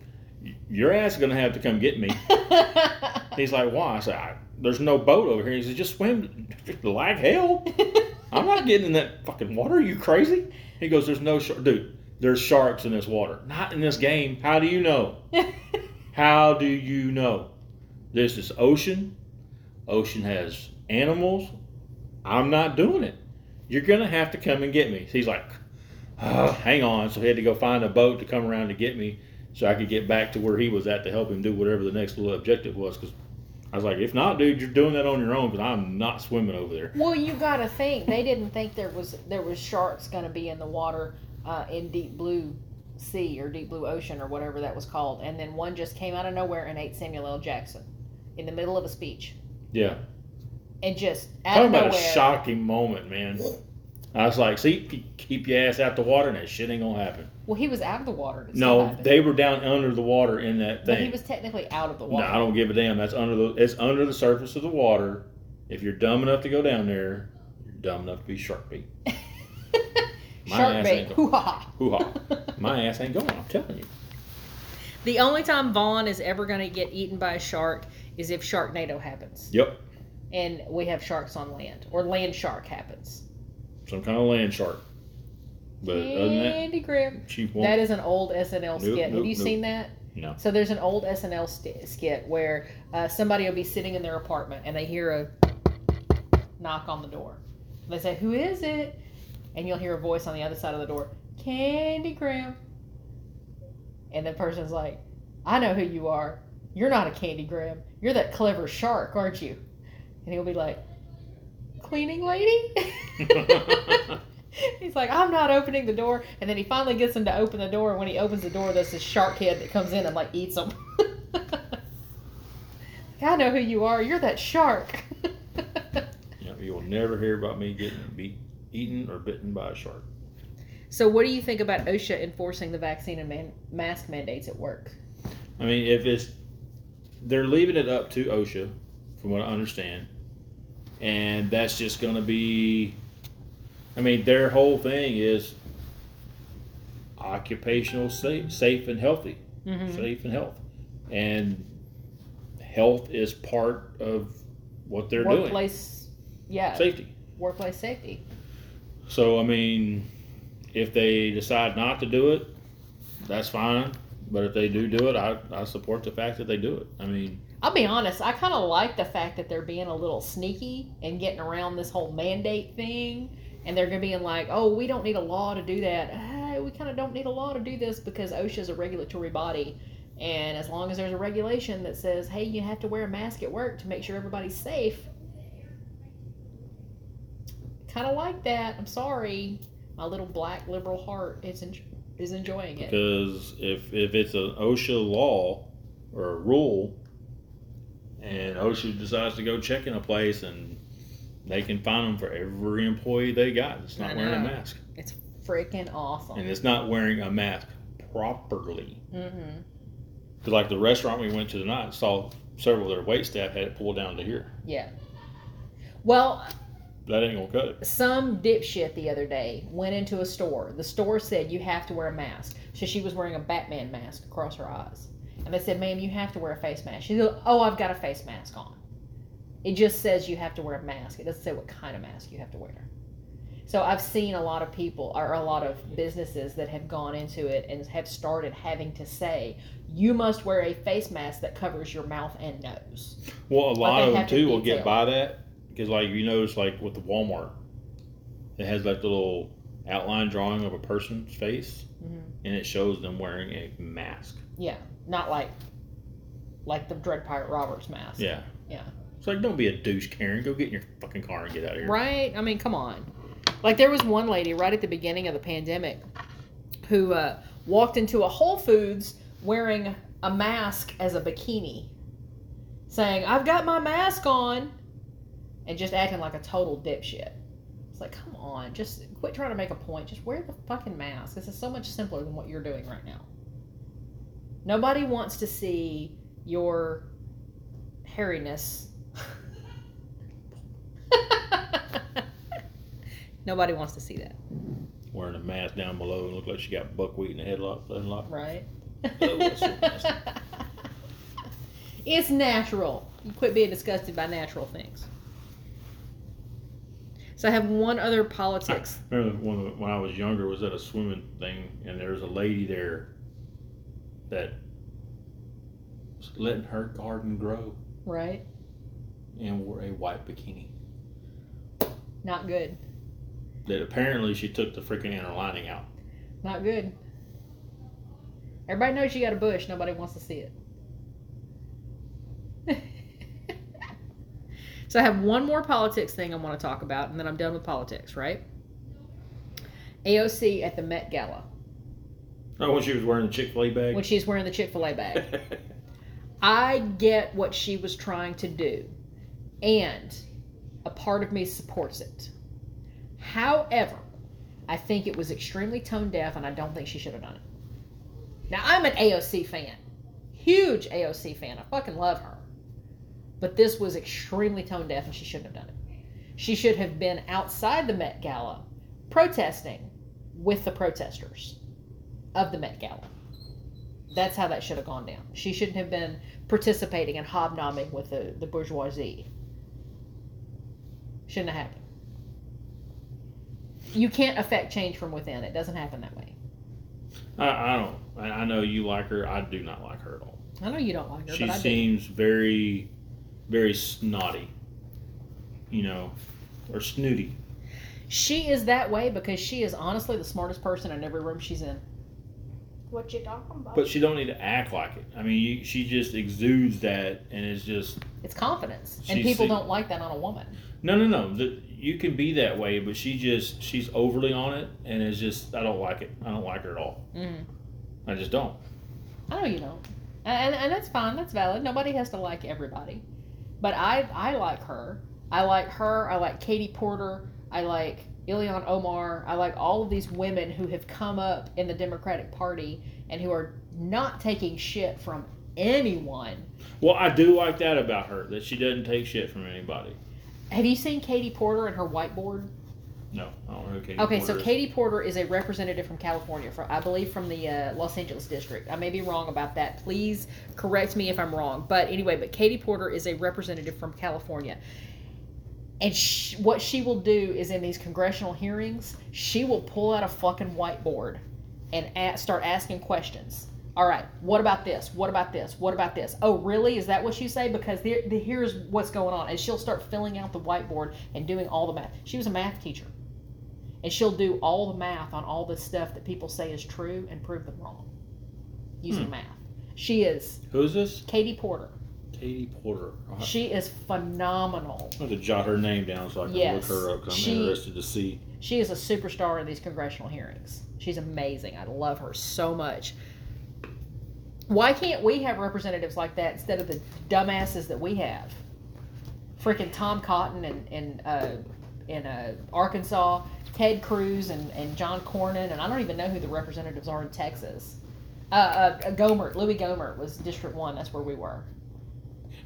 your ass is gonna have to come get me. He's like, why? I said, I, there's no boat over here. He said, just swim like hell. I'm not getting in that fucking water. Are you crazy? He goes, there's no shark, dude. There's sharks in this water. Not in this game. How do you know? How do you know? This is ocean. Ocean has animals. I'm not doing it. You're gonna have to come and get me. He's like, "Ah, hang on. So he had to go find a boat to come around to get me, so I could get back to where he was at to help him do whatever the next little objective was. Because I was like, if not, dude, you're doing that on your own. Because I'm not swimming over there. Well, you got to think they didn't think there was there was sharks going to be in the water uh, in deep blue sea or deep blue ocean or whatever that was called, and then one just came out of nowhere and ate Samuel L. Jackson in the middle of a speech, Yeah. and just out Talking of about a shocking moment, man. I was like, see, keep- your ass out the water, and that shit ain't gonna happen. Well, he was out of the water. No, they were down under the water in that thing. But he was technically out of the water. No. I don't give a damn. That's under the it's under the surface of the water. If you're dumb enough to go down there, you're dumb enough to be shark bait. My Shark ass bait. ain't go- Hoo-ha. Hoo-ha. My ass ain't going. I'm telling you. The only time Vaughn is ever going to get eaten by a shark is if Sharknado happens. Yep. And we have sharks on land. Or land shark happens. Some kind of land shark. But other than that, Andy Graham. she won't. That is an old SNL skit. Have nope, you nope. seen that? No. So there's an old SNL st- skit where uh, somebody will be sitting in their apartment and they hear a knock on the door. They say, "Who is it?" And you'll hear a voice on the other side of the door, "Candygram." And the person's like, "I know who you are. You're not a Candygram. You're that clever shark, aren't you?" And he'll be like, "Cleaning lady." He's like, I'm not opening the door. And then he finally gets him to open the door. And when he opens the door, there's this shark head that comes in and like eats him. I know who you are. You're that shark. You will never hear about me getting beat, eaten or bitten by a shark. so, what do you think about OSHA enforcing the vaccine and man- mask mandates at work? I mean, if it's they're leaving it up to OSHA, from what I understand, and that's just going to be. I mean, their whole thing is occupational safe, safe and healthy, Mm-hmm. safe and health, and health is part of what they're doing. Workplace, yeah, Safety. workplace safety. So I mean, if they decide not to do it, that's fine. But if they do do it, I, I support the fact that they do it. I mean, I'll be honest, I kind of like the fact that they're being a little sneaky and getting around this whole mandate thing. And they're going to be in like, oh, we don't need a law to do that. Hey, we kind of don't need a law to do this because OSHA is a regulatory body. And as long as there's a regulation that says, hey, you have to wear a mask at work to make sure everybody's safe, kind of like that. I'm sorry. My little black liberal heart is, en- is enjoying it. because if if it's an OSHA law or a rule, and OSHA decides to go check in a place and they can fine them for every employee they got that's not wearing a mask, It's freaking awesome. and it's not wearing a mask properly. mm-hmm. Because like the restaurant we went to tonight, saw several of their wait staff had it pulled down to here. Yeah. Well, That ain't gonna cut it. some dipshit the other day went into a store. The store said you have to wear a mask. So she was wearing a Batman mask across her eyes. And they said, ma'am, you have to wear a face mask. She said, oh, I've got a face mask on. It just says you have to wear a mask. It doesn't say what kind of mask you have to wear. So I've seen a lot of people or a lot of businesses that have gone into it and have started having to say, you must wear a face mask that covers your mouth and nose. Well, a lot of them too will get by that because, like you notice, like with the Walmart, it has like the little outline drawing of a person's face, Mhm. and it shows them wearing a mask. Yeah, not like like the Dread Pirate Roberts mask. Yeah, Yeah. It's like don't be a douche, Karen. Go get in your fucking car and get out of here. Right? I mean, come on. Like there was one lady right at the beginning of the pandemic who uh, walked into a Whole Foods wearing a mask as a bikini, saying, "I've got my mask on," and just acting like a total dipshit. It's like, come on, just quit trying to make a point. Just wear the fucking mask. This is so much simpler than what you're doing right now. Nobody wants to see your hairiness. Nobody wants to see that, Wearing a mask down below and look like she got buckwheat in the headlock. headlock. right? Oh, so it's natural. You quit being disgusted by natural things. So I have one other politics. Remember when, when I was younger, was at a swimming thing, and there was a lady there that was letting her garden grow Right? and wore a white bikini. Not good. That apparently she took the freaking inner lining out. Not good. Everybody knows you got a bush. Nobody wants to see it. So I have one more politics thing I want to talk about, and then I'm done with politics, right? AOC at the Met Gala Oh, when she was wearing the Chick Fil A bag. when she's wearing the Chick fil A bag. I get what she was trying to do, and a part of me supports it. However, I think it was extremely tone deaf, and I don't think she should have done it. Now, I'm an AOC fan, huge AOC fan. I fucking love her. But this was extremely tone deaf, and she shouldn't have done it. She should have been outside the Met Gala protesting with the protesters of the Met Gala. That's how that should have gone down. She shouldn't have been participating and hobnobbing with the, the bourgeoisie. Shouldn't have happened. You can't affect change from within. It doesn't happen that way. I, I don't. I, I know you like her. I do not like her at all. I know you don't like her, She but I do. seems very, very snotty. You know, or snooty. She is that way because she is honestly the smartest person in every room she's in. What you talking about? But she don't need to act like it. I mean, you, she just exudes that, and it's just It's confidence, and people see- don't like that on a woman. no, no, no. The, you can be that way, but she just she's overly on it, and it's just I don't like it. I don't like her at all. Mm. I just don't. I know you don't, and, and that's fine. That's valid. Nobody has to like everybody, but I I like her. I like her. I like Katie Porter. I like Ilhan Omar. I like all of these women who have come up in the Democratic Party and who are not taking shit from anyone. Well, I do like that about her that she doesn't take shit from anybody. Have you seen Katie Porter and her whiteboard? No, I don't know who Katie Okay, Porter so is. Katie Porter is a representative from California, from I believe from the uh, Los Angeles district. I may be wrong about that. Please correct me if I'm wrong. But anyway, but Katie Porter is a representative from California, and sh- what she will do is in these congressional hearings, she will pull out a fucking whiteboard and a- start asking questions. All right, what about this? What about this? What about this? Oh, really? Is that what you say? Because there, the, here's what's going on. And she'll start filling out the whiteboard and doing all the math. She was a math teacher and she'll do all the math on all the stuff that people say is true and prove them wrong using Hmm. math. She is Who's this? Katie Porter. Katie Porter. I'll She is phenomenal. I'll have to jot her name down so I can Yes. look her up because I'm She- interested to see. She is a superstar in these congressional hearings. She's amazing. I love her so much. Why can't we have representatives like that instead of the dumbasses that we have? Freaking Tom Cotton and in uh, in uh, Arkansas, Ted Cruz and, and John Cornyn, and I don't even know who the representatives are in Texas. Uh, uh, Gohmert, Louis Gohmert was District One. That's where we were.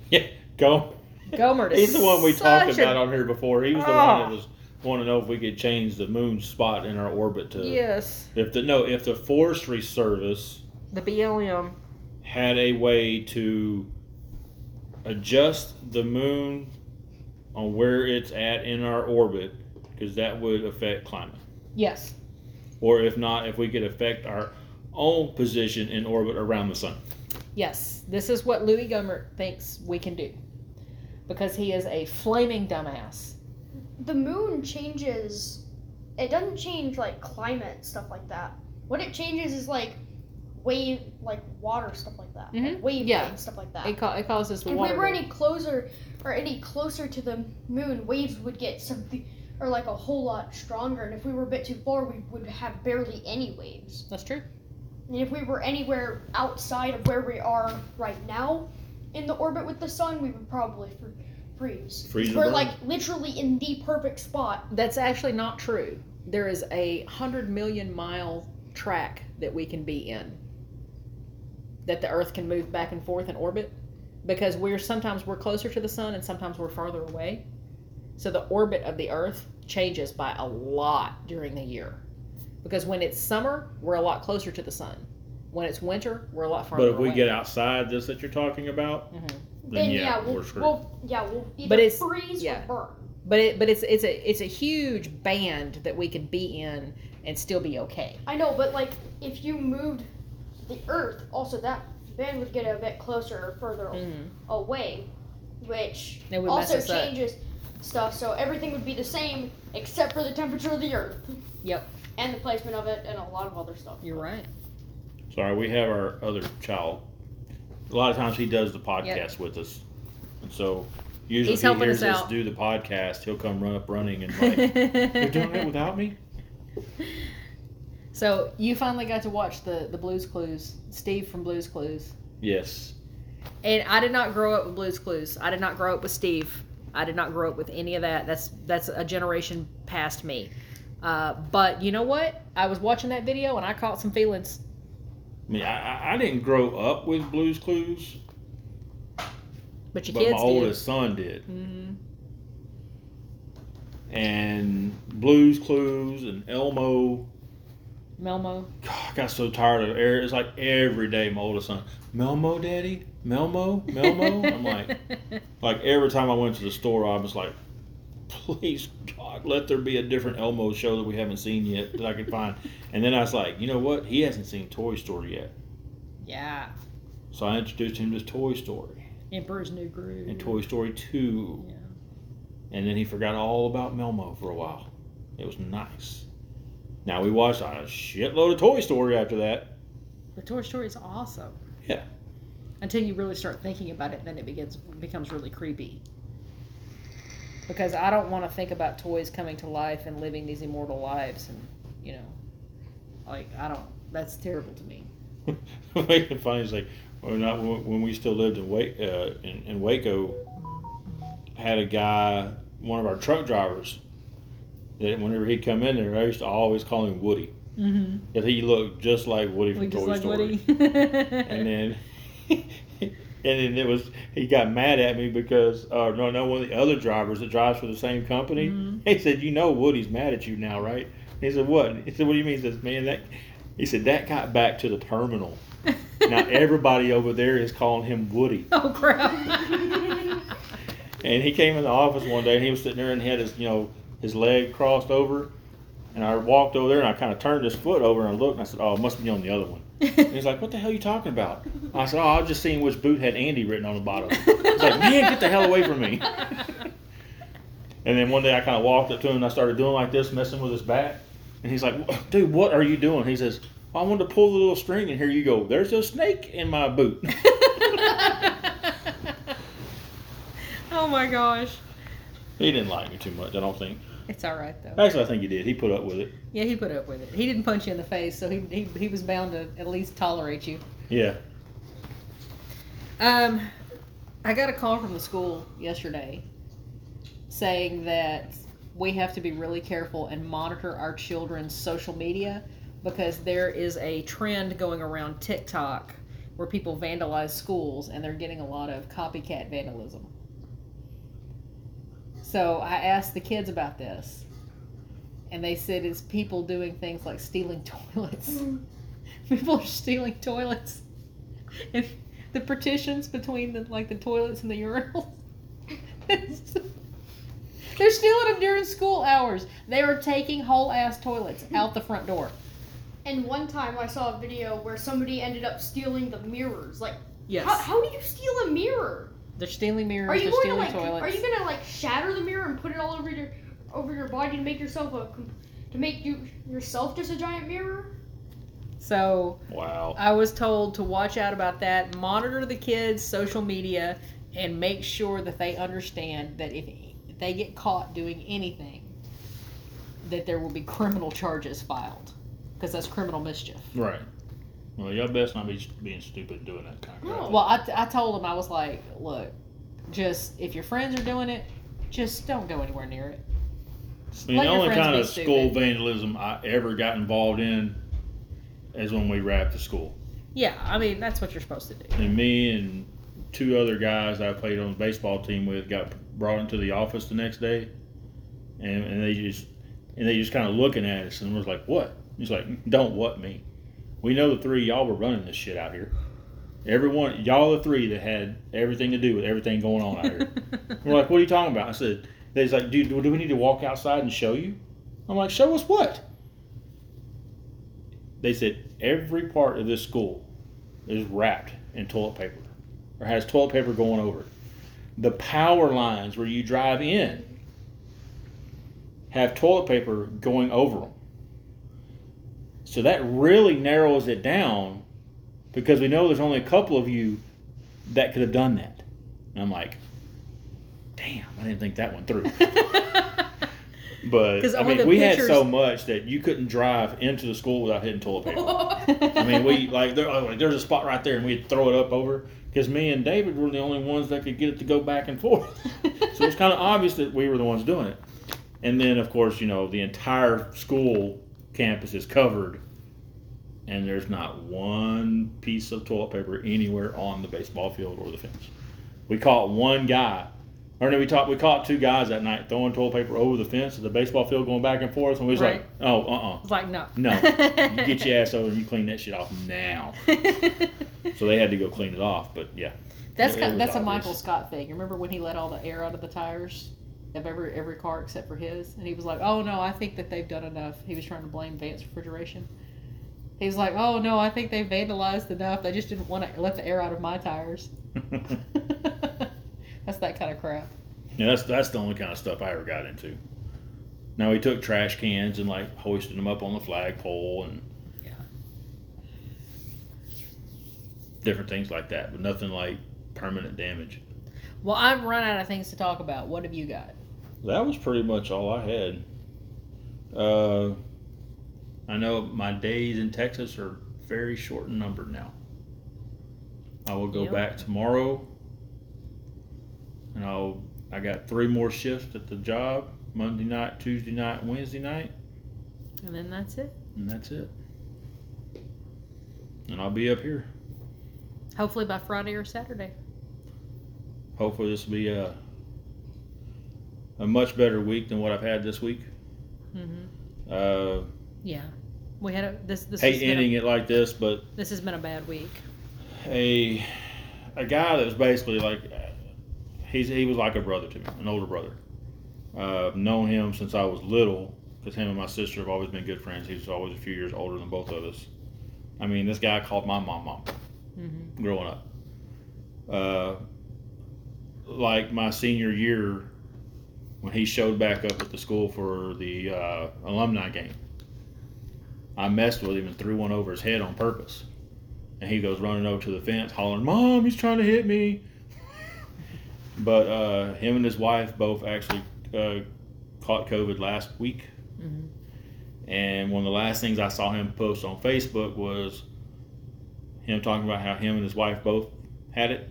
Yeah, go. Gohmert is He's the one we talked a- about on here before. He was the Ah. one that was wanting to know if we could change the moon spot in our orbit to Yes, if the no if the Forestry Service the BLM. had a way to adjust the moon on where it's at in our orbit because that would affect climate Yes, or if not if we could affect our own position in orbit around the sun Yes, this is what Louis Gohmert thinks we can do. Because he is a flaming dumbass. the moon changes it doesn't change like climate stuff like that what it changes is like wave like water stuff like that Mhm. like wave Yeah. and stuff like that It, ca- it causes the if water. we were to- any closer or any closer to the moon waves would get some or like a whole lot stronger and if we were a bit too far we would have barely any waves That's true. and if we were anywhere outside of where we are right now in the orbit with the sun we would probably fr- freeze Freeze we're like literally in the perfect spot That's actually not true. There is a hundred million mile track that we can be in. That the Earth can move back and forth in orbit, because we're sometimes we're closer to the sun and sometimes we're farther away. So the orbit of the Earth changes by a lot during the year. Because when it's summer, we're a lot closer to the sun. When it's winter, we're a lot farther but if we away. get outside this that you're talking about Mhm. then, then yeah, yeah, we're we'll, screwed we'll yeah we'll either But it's- freeze yeah. or burn. But it, but it's it's a it's a huge band that we can be in and still be okay. I know, but like if you moved the Earth, also that band would get a bit closer or further Mm-hmm. away, which It would mess also us up. changes stuff. So everything would be the same except for the temperature of the Earth. Yep. And the placement of it, and a lot of other stuff. You're right. sorry we have our other child a lot of times he does the podcast Yep. with us and so usually He's if he helping hears us us do the podcast he'll come run up running and like you're doing it without me so you finally got to watch the the Blues Clues, Steve from Blues Clues, yes and I did not grow up with Blues Clues. I did not grow up with Steve. I did not grow up with any of that. That's that's a generation past me. Uh, but you know what? I was watching that video and I caught some feelings. I mean, I, I- didn't grow up with Blues Clues, But your but my did. oldest son did. hmm And Blues Clues and Elmo Melmo. God, I got so tired of it. It's like every day my oldest son, Melmo, daddy, Melmo, Melmo. I'm like, like every time I went to the store, I was like, please God, let there be a different Elmo show that we haven't seen yet that I can find. And then I was like, you know what? He hasn't seen Toy Story yet. Yeah. So I introduced him to Toy Story Emperor's New Groove. and Toy Story 2. Yeah. And then he forgot all about Melmo for a while. It was nice. Now we watched a shitload of Toy Story after that. But Toy Story is awesome. Yeah. Until you really start thinking about it, then it begins becomes really creepy. Because I don't want to think about toys coming to life and living these immortal lives, and you know, like I don't. That's terrible to me. Make it funny is like when, I, when we still lived in, Wa- uh, in in Waco, had a guy, one of our truck drivers, whenever he'd come in there, I used to always call him Woody. Mm-hmm. That he looked just like Woody from Toy like Story. Woody. And then, and then it was he got mad at me because uh, no no one of the other drivers that drives for the same company. Mhm. He said, "You know Woody's mad at you now, right?" He said, "What?" He said, "What do you mean?" He says, "Man, that." He said that got back to the terminal. Now everybody over there is calling him Woody. oh crap! And he came in the office one day and he was sitting there and he had his, you know, his leg crossed over. And I walked over there and I kind of turned his foot over and I looked and I said, "Oh, it must be on the other one." And he's like, "What the hell are you talking about?" I said, "Oh, I was just seeing which boot had Andy written on the bottom." He's like, "Man, get the hell away from me!" And then one day I kind of walked up to him and I started doing like this, messing with his back. And he's like, "Dude, what are you doing?" He says, well, "I wanted to pull the little string and here you go. There's a snake in my boot." oh my gosh! he didn't like me too much, I don't think. It's all right though. Actually, I think he did. He put up with it. Yeah, he put up with it. He didn't punch you in the face, so he he, he was bound to at least tolerate you. Yeah. Um, I got a call from the school yesterday saying that we have to be really careful and monitor our children's social media because there is a trend going around TikTok where people vandalize schools and they're getting a lot of copycat vandalism. So I asked the kids about this, and they said it's people doing things like stealing toilets. Mm-hmm. people are stealing toilets. And the partitions between the like the toilets and the urinals. They're stealing them during school hours. They are taking whole ass toilets out the front door. And one time I saw a video where somebody ended up stealing the mirrors. Like, Yes. how, how do you steal a mirror? They're stealing mirrors. Are you they're going to like? toilets. Are you gonna like shatter the mirror and put it all over your over your body to make yourself a to make you yourself just a giant mirror? so Wow. I was told to watch out about that. Monitor the kids' social media and make sure that they understand that if if they get caught doing anything, that there will be criminal charges filed because that's criminal mischief. Right. Well, y'all best not be being stupid and doing that kind of No. crap. Well, I, I told him I was like, look, just if your friends are doing it, just don't go anywhere near it. I mean, let the your only friends kind be of school stupid. vandalism I ever got involved in is when we wrapped the school. Yeah, I mean that's what you're supposed to do. And me and two other guys I played on the baseball team with got brought into the office the next day, and, and they just and they just kind of looking at us and was like, "What?" He's like, "Don't what me? We know the three y'all were running this shit out here. Everyone, y'all the three that had everything to do with everything going on out here." We're like, "What are you talking about?" I said, "They's like, dude, do we need to walk outside and show you?" I'm like, "Show us what?" They said every part of this school is wrapped in toilet paper or has toilet paper going over it. The power lines where you drive in have toilet paper going over them. So that really narrows it down because we know there's only a couple of you that could have done that. And I'm like, damn, I didn't think that one through. but I mean, we had so much that you couldn't drive into the school without hitting toilet paper. I mean, we like, there, oh, like there's a spot right there, and we'd throw it up over because me and David were the only ones that could get it to go back and forth. so it's kind of obvious that we were the ones doing it. And then, of course, you know, the entire school campus is covered, and there's not one piece of toilet paper anywhere on the baseball field or the fence. We caught one guy Or then we talked. We caught two guys that night throwing toilet paper over the fence at the baseball field, going back and forth, and we was Right. like, "Oh, uh, uh It's like no, no, you get your ass over and you clean that shit off now." So they had to go clean it off. But yeah, That's It- it kind, was that's a obvious. Michael Scott thing. Remember when he let all the air out of the tires of every every car except for his, and he was like, "Oh no, I think that they've done enough." He was trying to blame Vance refrigeration. He was like, "Oh no, I think they vandalized enough. They just didn't want to let the air out of my tires." that's that kind of crap. yeah, that's that's the only kind of stuff I ever got into. Now he took trash cans and like hoisted them up on the flagpole and Yeah. different things like that, but nothing like permanent damage. Well, I've run out of things to talk about. What have you got? That was pretty much all I had. Uh, I know my days in Texas are very short and numbered now. I will go Yep. back tomorrow, and I'll. I got three more shifts at the job: Monday night, Tuesday night, Wednesday night, And then that's it. and that's it. And I'll be up here. Hopefully by Friday or Saturday. Hopefully, this will be a a much better week than what I've had this week. hmm Uh, Yeah. We had a this this hate ending a, it like this, but this has been a bad week. a a guy that was basically like he's he was like a brother to me, an older brother. Uh, I've known him since I was little because him and my sister have always been good friends. He's always a few years older than both of us. I mean, this guy called my mom mom hmm growing up. Uh, like my senior year, when he showed back up at the school for the uh, alumni game, I messed with him and threw one over his head on purpose. And he goes running over to the fence, hollering, "Mom, he's trying to hit me!" but uh, him and his wife both actually uh, caught COVID last week. hmm And one of the last things I saw him post on Facebook was him talking about how him and his wife both had it,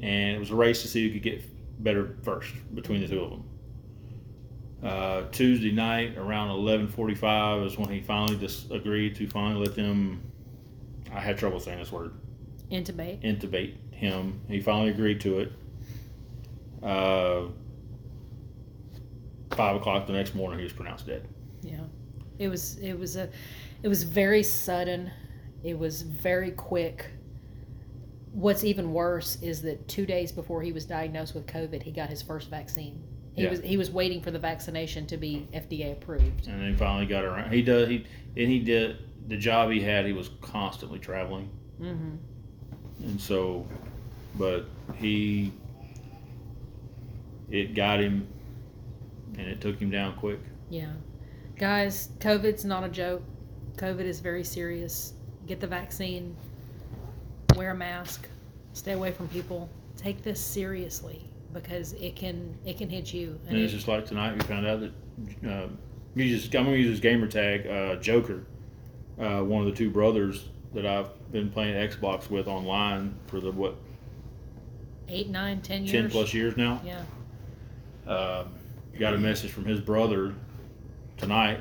and it was a race to see who could get better first between the two of them. Uh, Tuesday night around 11:45 is when he finally just agreed to finally let them. I had trouble saying this word. Intubate. Intubate him. He finally agreed to it. Uh, five o'clock the next morning, he was pronounced dead. Yeah. It was it was a it was very sudden. It was very quick. What's even worse is that 2 days before he was diagnosed with COVID, he got his first vaccine. He Yeah. was he was waiting for the vaccination to be FDA approved. and then finally got around. He does he and he did the job he had. He was constantly traveling, Mhm. and so, but he it got him, and it took him down quick. Yeah. Guys, COVID's not a joke. COVID is very serious. Get the vaccine. Wear a mask. Stay away from people. Take this seriously because it can it can hit you. And it's it- just like tonight, we found out that uh, you just I'm gonna use his gamer tag, uh, Joker, uh, one of the two brothers that I've been playing Xbox with online for the what eight, nine, ten years. ten plus years now. Yeah. um, got a message from his brother tonight.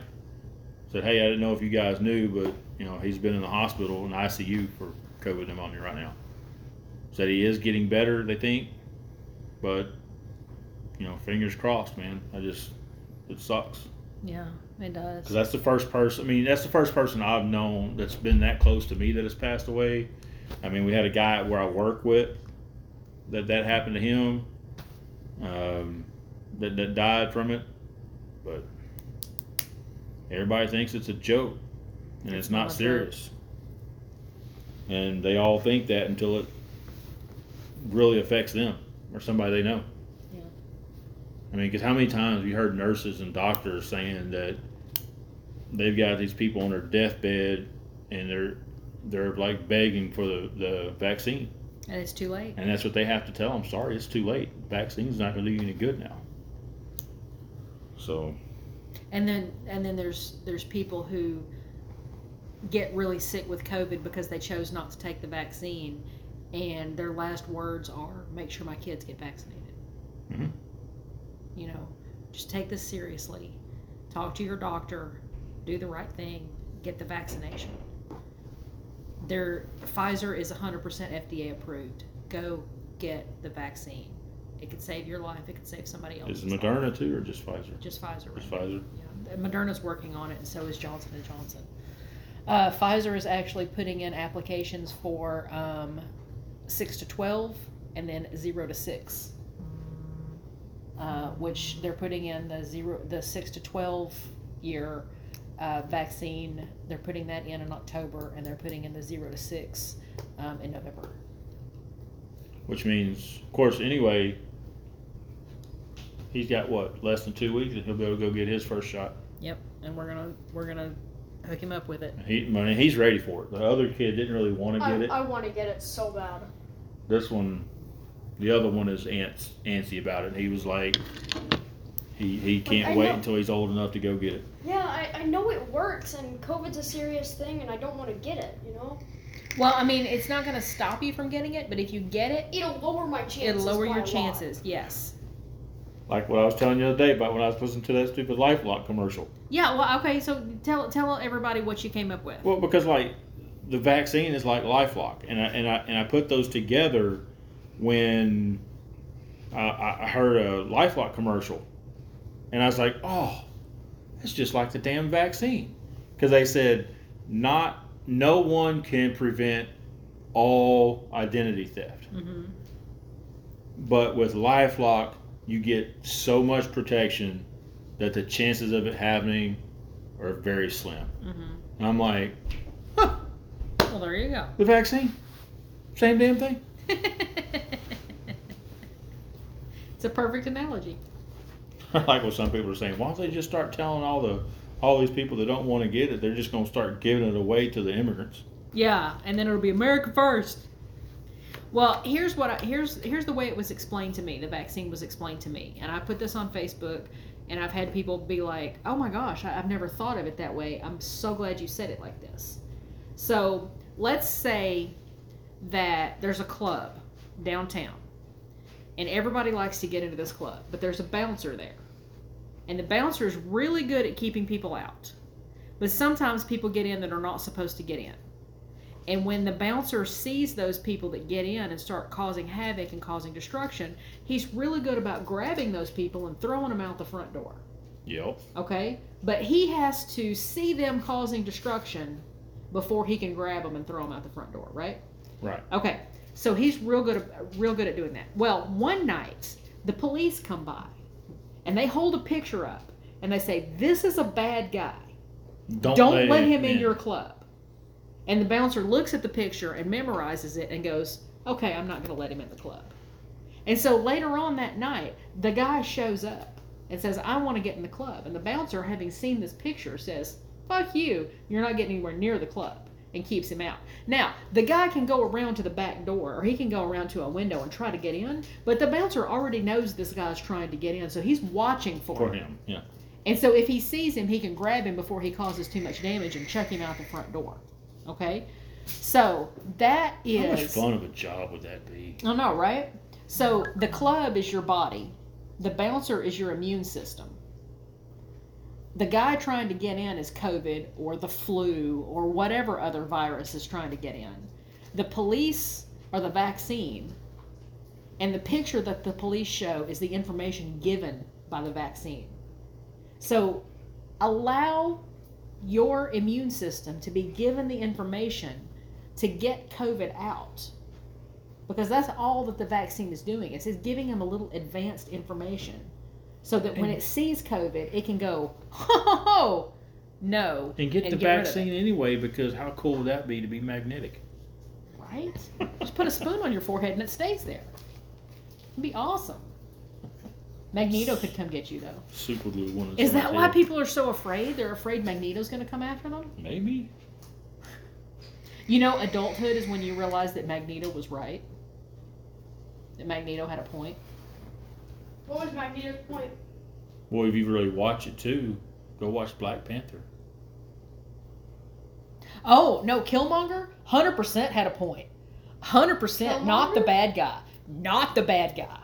Said, "Hey, I didn't know if you guys knew, but you know he's been in the hospital in ICU for COVID pneumonia right now. Said he is getting better, they think, but you know, fingers crossed, man. I just it sucks Yeah, it does. because that's the first person. I mean, that's the first person I've known that's been that close to me that has passed away. I mean, we had a guy where I work with that that happened to him. Um, that that died from it, but everybody thinks it's a joke, and it's, It's not not serious. And they all think that until it really affects them or somebody they know. Yeah. I mean, because how many times have you heard nurses and doctors saying that they've got these people on their deathbed and they're they're like begging for the, the vaccine, And it's too late. and that's what they have to tell them. Sorry, it's too late. Vaccine's not going to do you any good now. So And then and then there's there's people who get really sick with COVID because they chose not to take the vaccine, and their last words are, "Make sure my kids get vaccinated." Mhm. You know, just take this seriously. Talk to your doctor. Do the right thing. Get the vaccination. Their Pfizer is 100% FDA approved. Go get the vaccine. It could save your life. It could save somebody Is else's. it life. Moderna too, or just Pfizer? Just Pfizer. Just right now. Pfizer. Yeah, Moderna's working on it, and so is Johnson and Johnson. Uh, Pfizer is actually putting in applications for um, six to twelve, and then zero to six, uh, which they're putting in the zero, the six to twelve year uh, vaccine. They're putting that in in October, and they're putting in the zero to six um, in November. Which means, of course, anyway, he's got what less than two weeks, and he'll be able to go get his first shot. Yep, and we're gonna we're gonna hook him up with it. He, I mean, he's ready for it. The other kid didn't really want to I, get it. I want to get it so bad. This one, the other one is ants, antsy about it. He was like, he he can't I wait know- until he's old enough to go get it. Yeah, I, I know it works, and COVID's a serious thing, and I don't want to get it. You know, Well, I mean, it's not gonna stop you from getting it, but if you get it, it'll lower my chances. it'll lower your a lot. chances. Yes. Like what I was telling you the other day about when I was listening to that stupid LifeLock commercial. Yeah. Well, okay. So tell tell everybody what you came up with. Well, because like the vaccine is like LifeLock, and I and I and I put those together when I, I heard a LifeLock commercial, and I was like, oh, that's just like the damn vaccine, because they said not no one can prevent all identity theft, hmm but with LifeLock you get so much protection that the chances of it happening are very slim. hmm And I'm like, huh, Well, there you go. the vaccine, same damn thing. it's a perfect analogy. I like what some people are saying. Why don't they just start telling all the all these people that don't want to get it? They're just going to start giving it away to the immigrants. Yeah, and then it'll be America first. Well, here's what I, here's here's the way it was explained to me. The vaccine was explained to me, and I put this on Facebook, and I've had people be like, "Oh my gosh, I, I've never thought of it that way. I'm so glad you said it like this." So let's say that there's a club downtown, and everybody likes to get into this club, but there's a bouncer there, and the bouncer is really good at keeping people out, but sometimes people get in that are not supposed to get in. And when the bouncer sees those people that get in and start causing havoc and causing destruction, he's really good about grabbing those people and throwing them out the front door. Yep. Okay? But he has to see them causing destruction before he can grab them and throw them out the front door, right? Right. Okay. So he's real good real good at doing that. Well, one night the police come by and they hold a picture up and they say, "This is a bad guy. Don't, let, him in your club. And the bouncer looks at the picture and memorizes it and goes, okay, I'm not going to let him in the club. And so later on that night, the guy shows up and says, I want to get in the club. And the bouncer, having seen this picture, says, fuck you, you're not getting anywhere near the club. And keeps him out. Now, the guy can go around to the back door or he can go around to a window and try to get in, but the bouncer already knows this guy's trying to get in, so he's watching for, for him. him. Yeah. And so if he sees him, he can grab him before he causes too much damage and chuck him out the front door. Okay? So that is How much fun of a job would that be? I know, right? So the club is your body. The bouncer is your immune system. The guy trying to get in is COVID or the flu or whatever other virus is trying to get in. The police are the vaccine. And the picture that the police show is the information given by the vaccine. So allow your immune system to be given the information to get COVID out. Because that's all that the vaccine is doing. It's giving them a little advanced information so that when it sees COVID, it can go, ho, ho, ho, no. And get the rid of it. vaccine anyway, because how cool would that be to be magnetic? Right? Just put a spoon on your forehead and it stays there. It'd be awesome. Magneto could come get you though. Super glue one. Is that why people are so afraid? They're afraid Magneto's going to come after them? Maybe. You know, adulthood is when you realize that Magneto was right. That Magneto had a point. What was Magneto's point? Well, if you really watch it too, go watch Black Panther. Oh, no, Killmonger 100% had a point. 100% not the bad guy. Not the bad guy.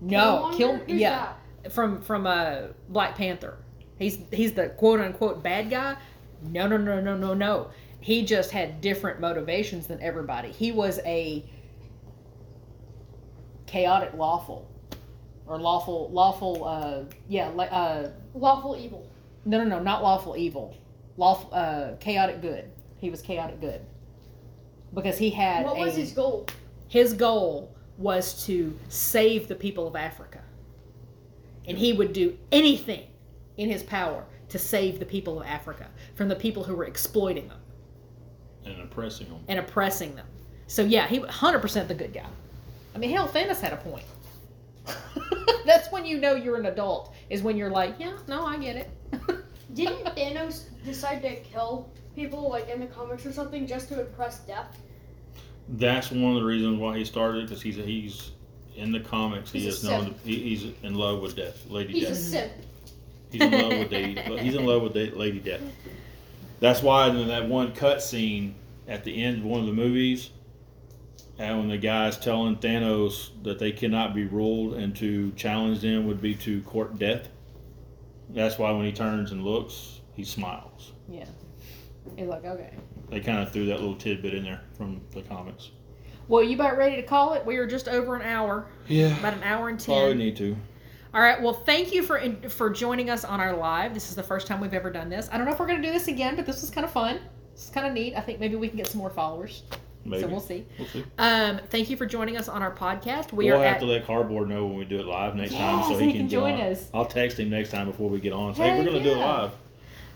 No, Kill Killmonger? Who's yeah. From from uh Black Panther. He's he's the quote unquote bad guy. No, no, no, no, no, no. He just had different motivations than everybody. He was a chaotic lawful. Or lawful lawful uh yeah la- uh Lawful evil. no no no not lawful evil. Lawful uh chaotic good. He was chaotic good. Because he had What a, was his goal? his goal was to save the people of Africa. And he would do anything in his power to save the people of Africa from the people who were exploiting them. And oppressing them. and oppressing them. So yeah he 100% the good guy. I mean hell Thanos had a point that's when you know you're an adult is when you're like yeah no I get it Didn't Thanos decide to kill people like in the comics or something just to impress death? That's one of the reasons why he started because he's he's in the comics. He is known. he, he's in love with Death, Lady He's Death. a simp. He's in love with Lady. He's in love with Lady Death. That's why in that one cut scene at the end of one of the movies, and when the guy's telling Thanos that they cannot be ruled and to challenge them would be to court death. That's why when he turns and looks, he smiles. yeah he's like okay They kind of threw that little tidbit in there from the comics. well you about ready to call it we are just over an hour Yeah, about an hour and ten probably need to. All right. Well, thank you for for joining us on our live. This is the first time we've ever done this. I don't know if we're going to do this again, but this was kind of fun. It's kind of neat. I think maybe we can get some more followers. Maybe So we'll see. We'll see. Um, thank you for joining us on our podcast. We will are have at to let Cardboard know when we do it live next time, so so he he can, can join us. I'll text him next time before we get on. Say, hey, we're gonna do it live.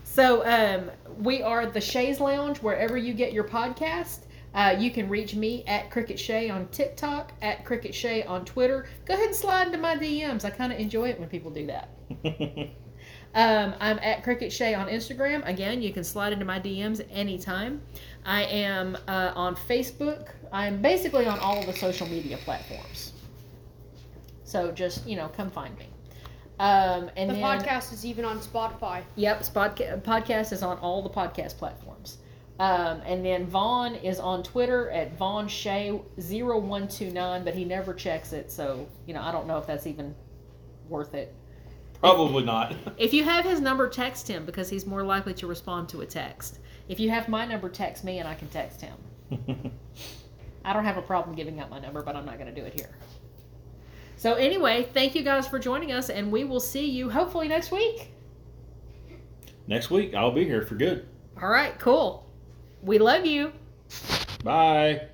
So um, we are the Shays Lounge wherever you get your podcast. Uh, you can reach me at Cricket Shay on TikTok, at Cricket Shay on Twitter. Go ahead and slide into my DMs. I kind of enjoy it when people do that. Um, I'm at Cricket Shay on Instagram. Again, you can slide into my DMs anytime. I am uh, on Facebook. I'm basically on all of the social media platforms. So just you know, come find me. Um, and The then, podcast is even on Spotify. Yep, Spodca- podcast is on all the podcast platforms. Um, and then Vaughn is on Twitter at Vaughn Shay 0129, but he never checks it, so you know I don't know if that's even worth it. Probably not. If you have his number, text him because he's more likely to respond to a text. If you have my number, text me and I can text him. I don't have a problem giving out my number, but I'm not going to do it here. So, anyway, thank you guys for joining us, and we will see you hopefully next week. Next week, I'll be here for good. All right, cool. We love you. Bye.